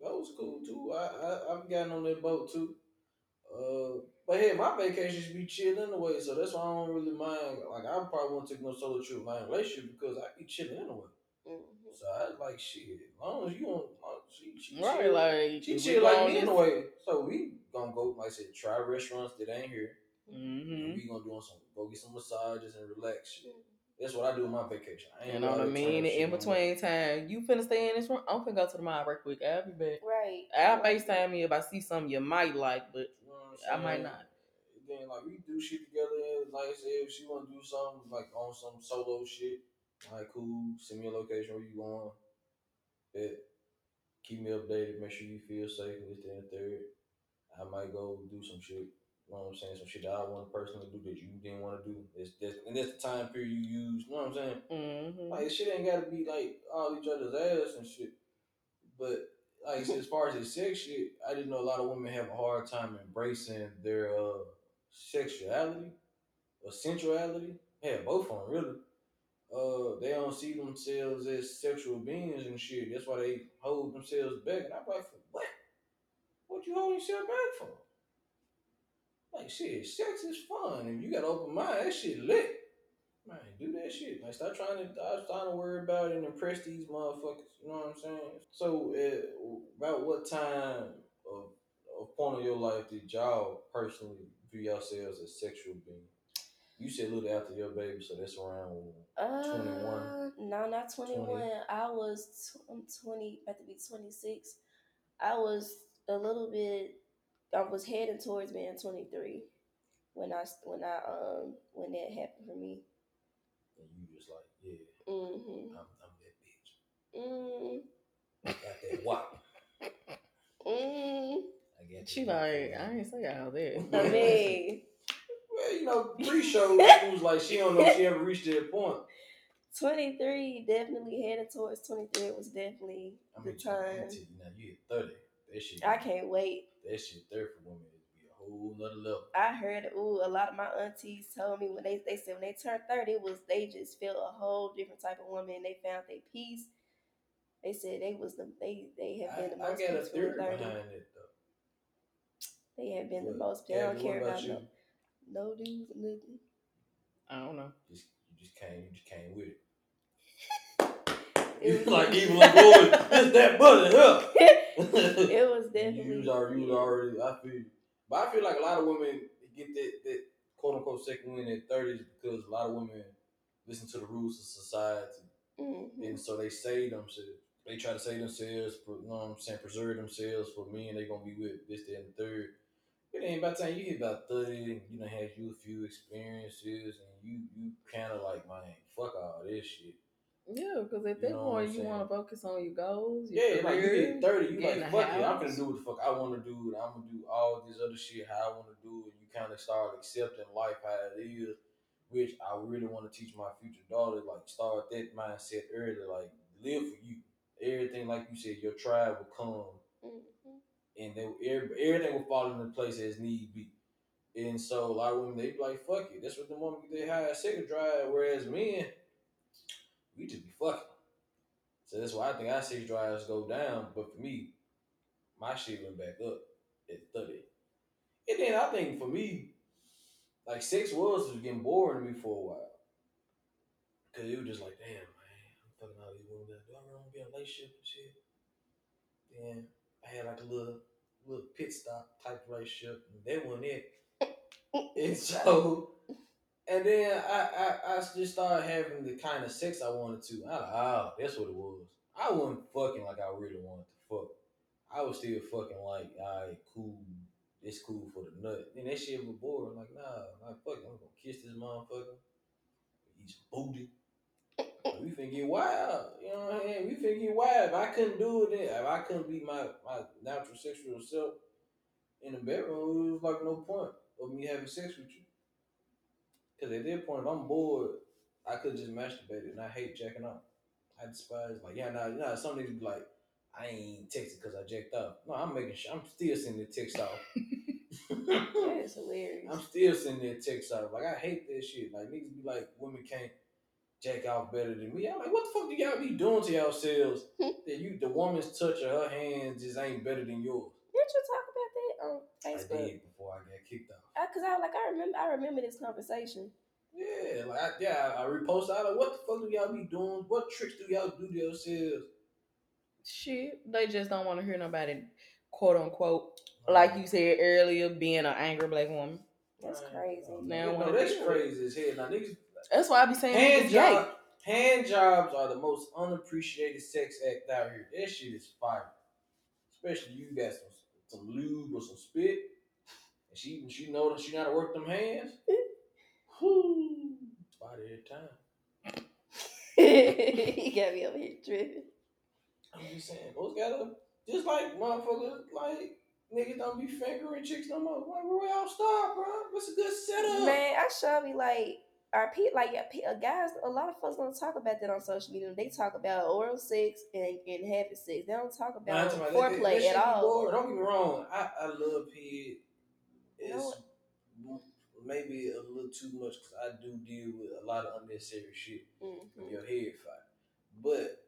That was cool too. I, I I've gotten on that boat too. Uh, but hey, my vacations be chill anyway, so that's why I don't really mind. Like I probably won't take no solo trip with my relationship because I be chilling anyway. hmm So I like shit. As long as you don't, uh, she, she Right, chill. like she if chill like me in a way. So we gonna go, like I said, try restaurants that ain't here. Mhm. We gonna do on some, go get some massages and relax. Shit. That's what I do on my vacation. I ain't And do on all the that turn in no more. between time, you finna stay in this room. I'm finna go to the mall right quick. I'll be back. Right. I'll right. FaceTime you if I see something you might like, but You know I might not. Then like we do shit together. Like I said, if she wanna do something like on some solo shit, like cool. Send me a location where you going. Bet. Keep me updated. Make sure you feel safe. This, that, and the third. I might go do some shit. You know what I'm saying? Some shit that I want to personally do that you didn't want to do. It's, that's, and that's the time period you use. You know what I'm saying? hmm Like shit ain't gotta be like all each other's ass and shit. But like said, as far as the sex shit, I just know a lot of women have a hard time embracing their uh sexuality or sensuality. Yeah, both of them really. Uh, they don't see themselves as sexual beings and shit. That's why they hold themselves back. And I'm like, what? What you holding yourself back for? Like shit, sex is fun, and you got open mind. That shit lit. Man, do that shit. Like, stop trying to, stop trying to worry about it and impress these motherfuckers. You know what I'm saying? So, about what time of, of point of your life did y'all personally view yourselves as sexual beings? You said a little after your baby, so that's around. Uh, 21. No, not 21. 20. I was tw- I'm 20, about to be 26. I was a little bit. I was heading towards being 23 when I when I um when that happened for me. And you just like, yeah, mm-hmm. I'm, I'm that bitch. Mm, I got that wop. mm. I got She like, I ain't say all that. I mean, Well, you know, pre-show, it was like she don't know if she ever reached that point. 23 definitely headed towards 23 it was definitely I the mean, you- I'm time. you now, you hit 30. That shit. I can't wait. That shit there for women is be a whole nother level. I heard ooh, a lot of my aunties told me when they they said when they turned 30 it was they just felt a whole different type of woman. They found their peace. They said they was the they they have been the I, I most got a theory 30. behind it though. They have been the most they don't care what about you? no, no dudes or nothing. I don't know. Just, you just came, you just came with it. It was- like even like boy, it's that butter, huh? it was you definitely was already, you was already. I feel, but I feel like a lot of women get that that quote unquote second win at thirties because a lot of women listen to the rules of society, Mhm. and so they say themselves. They try to say themselves, you know what I'm saying, preserve themselves for men they gonna be with this, that, and the third. It ain't by the time you hit about thirty, and you done had you a few experiences, and you you kind of like, man, fuck all this shit. Yeah, because at You that know what point you saying? want to focus on your goals. Your Yeah, like you career, hit thirty, you getting like a fuck it. I'm house. gonna do what the fuck I want to do, and I'm gonna do all this other shit how I want to do, and you kind of start accepting life how it is, which I really want to teach my future daughter. Like start that mindset early, like live for you. Everything like you said, your tribe will come, Mhm. And they everything will fall into place as need be. And so a lot of women they be like, fuck it. That's what the woman they high sex drive. Whereas men, we just be fucking. So that's why I think our sex drives go down. But for me, my shit went back up at 30. And then I think for me, like sex was was getting boring to me for a while. Cause it was just like, damn, man, I'm fucking all these women. Do I really want to be in a relationship and shit? Then I had like a little little pit stop type relationship, and that wasn't it. And so, and then I, I, I just started having the kind of sex I wanted to. I like, oh, that's what it was. I wasn't fucking like I really wanted to fuck. I was still fucking like, all right, cool. It's cool for the nut. And that shit was boring. Like, nah, I'm like, fuck, it, I'm gonna kiss this motherfucker. He's booty. We finna get wild. You know what I'm saying? We finna get wild. If I couldn't do it, if I couldn't be my, my natural sexual self in the bedroom, it was like no point of me having sex with you. Because at that point, if I'm bored, I could just masturbate and I hate jacking off. I despise, like, yeah, nah, nah, some niggas be like, I ain't texting because I jacked off. No, I'm making sure, I'm still sending the text off. That is hilarious. I'm still sending that text off. Like, I hate that shit. Like, niggas be like, women can't jack off better than me. I'm like, what the fuck do y'all be doing to yourselves? Hmm. that you the woman's touch of her hands just ain't better than yours. Didn't you talk about that on I Facebook? did before I got kicked off. Because I, like I remember I remember this conversation. Yeah, like I, yeah, I reposted. I like, what the fuck do y'all be doing? What tricks do y'all do to yourselves? Shit, they just don't want to hear nobody, quote unquote, like you said earlier, being an angry black woman. That's Right. crazy. Oh, now I No, that's crazy as hell. Now niggas, That's why I be saying hand job, hand jobs are the most unappreciated sex act out here. That shit is fire. Especially you got some some lube or some spit, and she she know that she know how to work them hands. Whoo, fire every time. he got me over here tripping. I'm just saying, those gotta just like motherfuckers like niggas don't be fingering chicks no more. Like, where y'all stop, bro? What's a good setup? Man, I sure be like, our pe like yeah, guys. A lot of folks don't talk about that on social media. They talk about oral sex and, and having sex. They don't talk about talking about that- that- foreplay at all. Don't get me wrong. I, I love head. know maybe a little too much because I do deal with a lot of unnecessary shit Mhm. in your head fight. But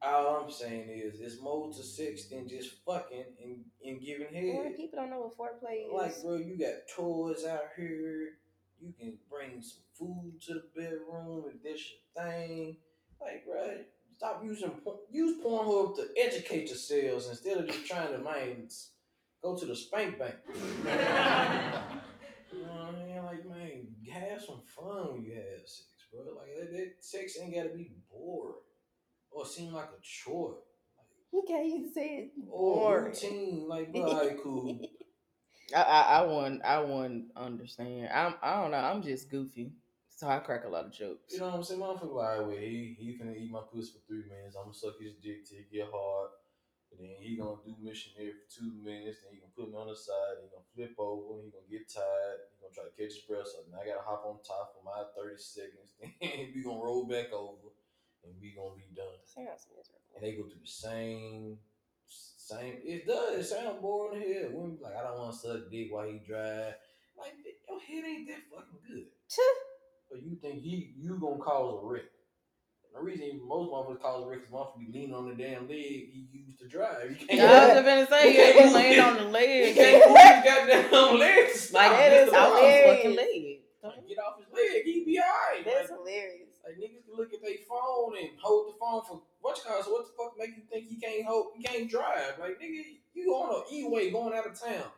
all I'm saying is, it's more to sex than just fucking and, and giving Well, head. people don't know what foreplay is. Like, bro, you got toys out here. You can bring some food to the bedroom if dish your thing. Like, bro, stop using por- use Pornhub to educate yourselves instead of just trying to man go to the spank bank. you know what I mean? Like, man, have some fun when you have sex, bro. Like that, that sex ain't gotta be boring or seem like a chore. Like, okay, you said or boring. routine, like, bro, alright, cool. I, I, I wouldn't, I wouldn't understand. I'm, I don't know. I'm just goofy, so I crack a lot of jokes. You know what I'm saying? Motherfucker, like, alright, well, he he finna eat my pussy for three minutes. I'm gonna suck his dick till it get hard. And then he gonna do missionary for two minutes. Then he gonna put me on the side. He gonna flip over. He gonna get tired. He gonna try to catch his breath. So then I gotta hop on top for my 30 seconds. Then we gonna roll back over. And we gonna be done. Sounds miserable. And they go through the same, same. It does. It sound boring hell. Women be like, I don't want to suck dick while he drive. Like your head ain't that fucking good. But you think he you gonna cause a wreck. The reason most motherfuckers cause a wreck is motherfuckers be leaning on the damn leg he used to drive. You can't, I was just gonna say, You you laying on the you leg, can't move his goddamn legs. like That is is off his hilarious. fucking leg. Like, get off his leg. He be alright. That's Like, hilarious. like niggas can look at their phone and hold the phone for what you call so what the fuck make you think you can't hold he can't drive? Like nigga, you on a E way going out of town.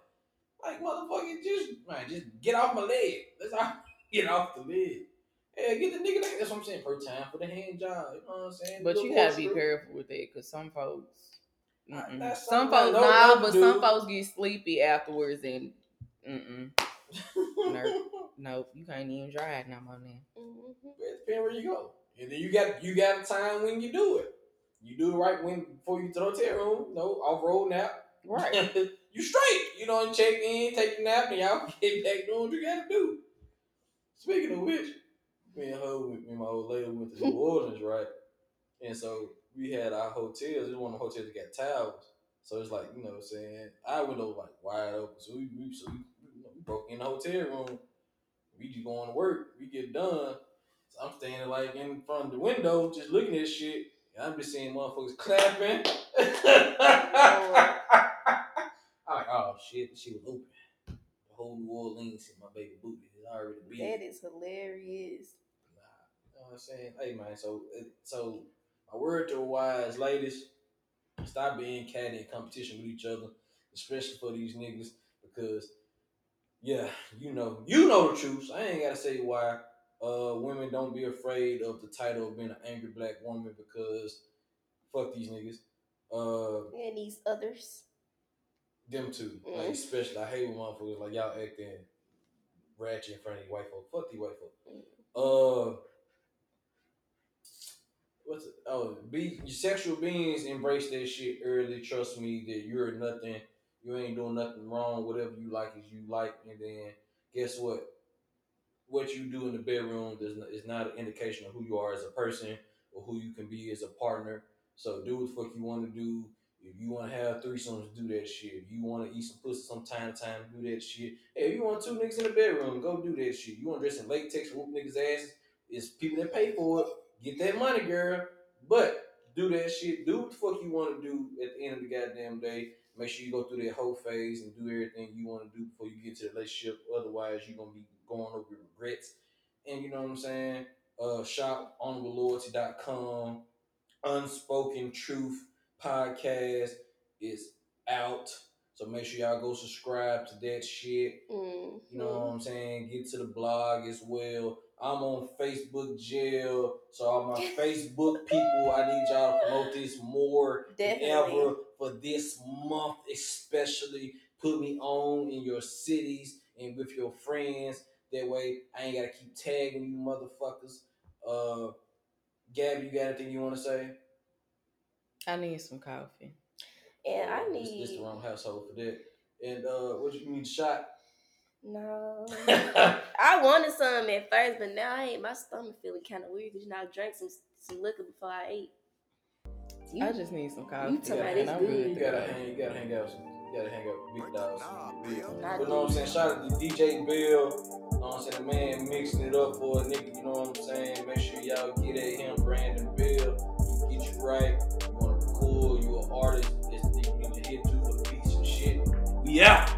Like motherfucker, just man, just get off my leg. That's how get off the leg. Yeah, get the nigga that. That's what I'm saying. Per time for the hand job. You know what I'm saying? But you gotta be corkscrew. careful with that, cause some folks, mm-mm. some folks nah, not to but some folks get sleepy afterwards, and mm-mm, nope, you can't even drive no more now. hmm it depends where you go. And then you got you got a time when you do it. You do it right when before you get to the hotel room. No off road nap. Right. you straight. You know, check in, take a nap, and y'all get back doing what you gotta do. Speaking of which, me and her, me and my old lady went to New Orleans, right? And so we had our hotels. It was one of the hotels that got towels. So it's like, you know what I'm saying? Our window was like wide open. So we, we so we, you know, we broke in the hotel room. We just going to work. We get done. I'm standing like in front of the window, just looking at shit. And I'm just seeing motherfuckers clapping. I'm like, oh shit, she was open. The whole New Orleans in my baby booty. It's already beat. That is hilarious. Nah, you know what I'm saying? Hey man, so uh, so my word to the wise ladies, stop being catty in competition with each other, especially for these niggas, because yeah, you know, you know the truth. So I ain't gotta say why uh women don't be afraid of the title of being an angry black woman because fuck these niggas. Uh And these others. them too. Mm. Like especially I hate when motherfuckers like y'all acting ratchet in front of these white folk. Fuck these white folk. Uh what's it? Oh, be sexual beings embrace that shit early. Trust me that you're nothing. You ain't doing nothing wrong. Whatever you like is you like, and then guess what? What you do in the bedroom is not an indication of who you are as a person or who you can be as a partner. So do what the fuck you want to do. If you want to have threesomes, do that shit. If you want to eat some pussy some time to time, do that shit. Hey, if you want two niggas in the bedroom, go do that shit. You want to dress in latex, whoop niggas' asses, It's people that pay for it. Get that money, girl. But do that shit. Do what the fuck you want to do at the end of the goddamn day. Make sure you go through that whole phase and do everything you want to do before you get to the relationship. Otherwise, you're gonna be going over regrets. And you know what I'm saying? Uh, shop honorableloyalty.com. Unspoken Truth podcast is out. So make sure y'all go subscribe to that shit. Mm. You know what I'm saying? Get to the blog as well. I'm on Facebook jail. So all my Facebook people, I need y'all to promote this more than ever for this month, especially. Put me on in your cities and with your friends. That way I ain't gotta keep tagging you motherfuckers. Uh Gabby, you got anything you wanna say? I need some coffee. And I This, this the wrong household for that. And uh what you need a shot? no. I wanted some at first, but now I ain't. My stomach feeling kind of weird because you know I drank some some liquor before I ate. You, I just need some coffee. you talking about and it's I'm good. You gotta hang. You gotta hang out. Some, you gotta hang out with big dogs. Some real. You know what I'm saying? these. Shout out to DJ Bill. You know what I'm saying? The man mixing it up for a nigga. You know what I'm saying? Make sure y'all get at him, Brandon Bill. He get you right. You wanna record? You an artist? It's the nigga you hit to for the beats and shit. We out.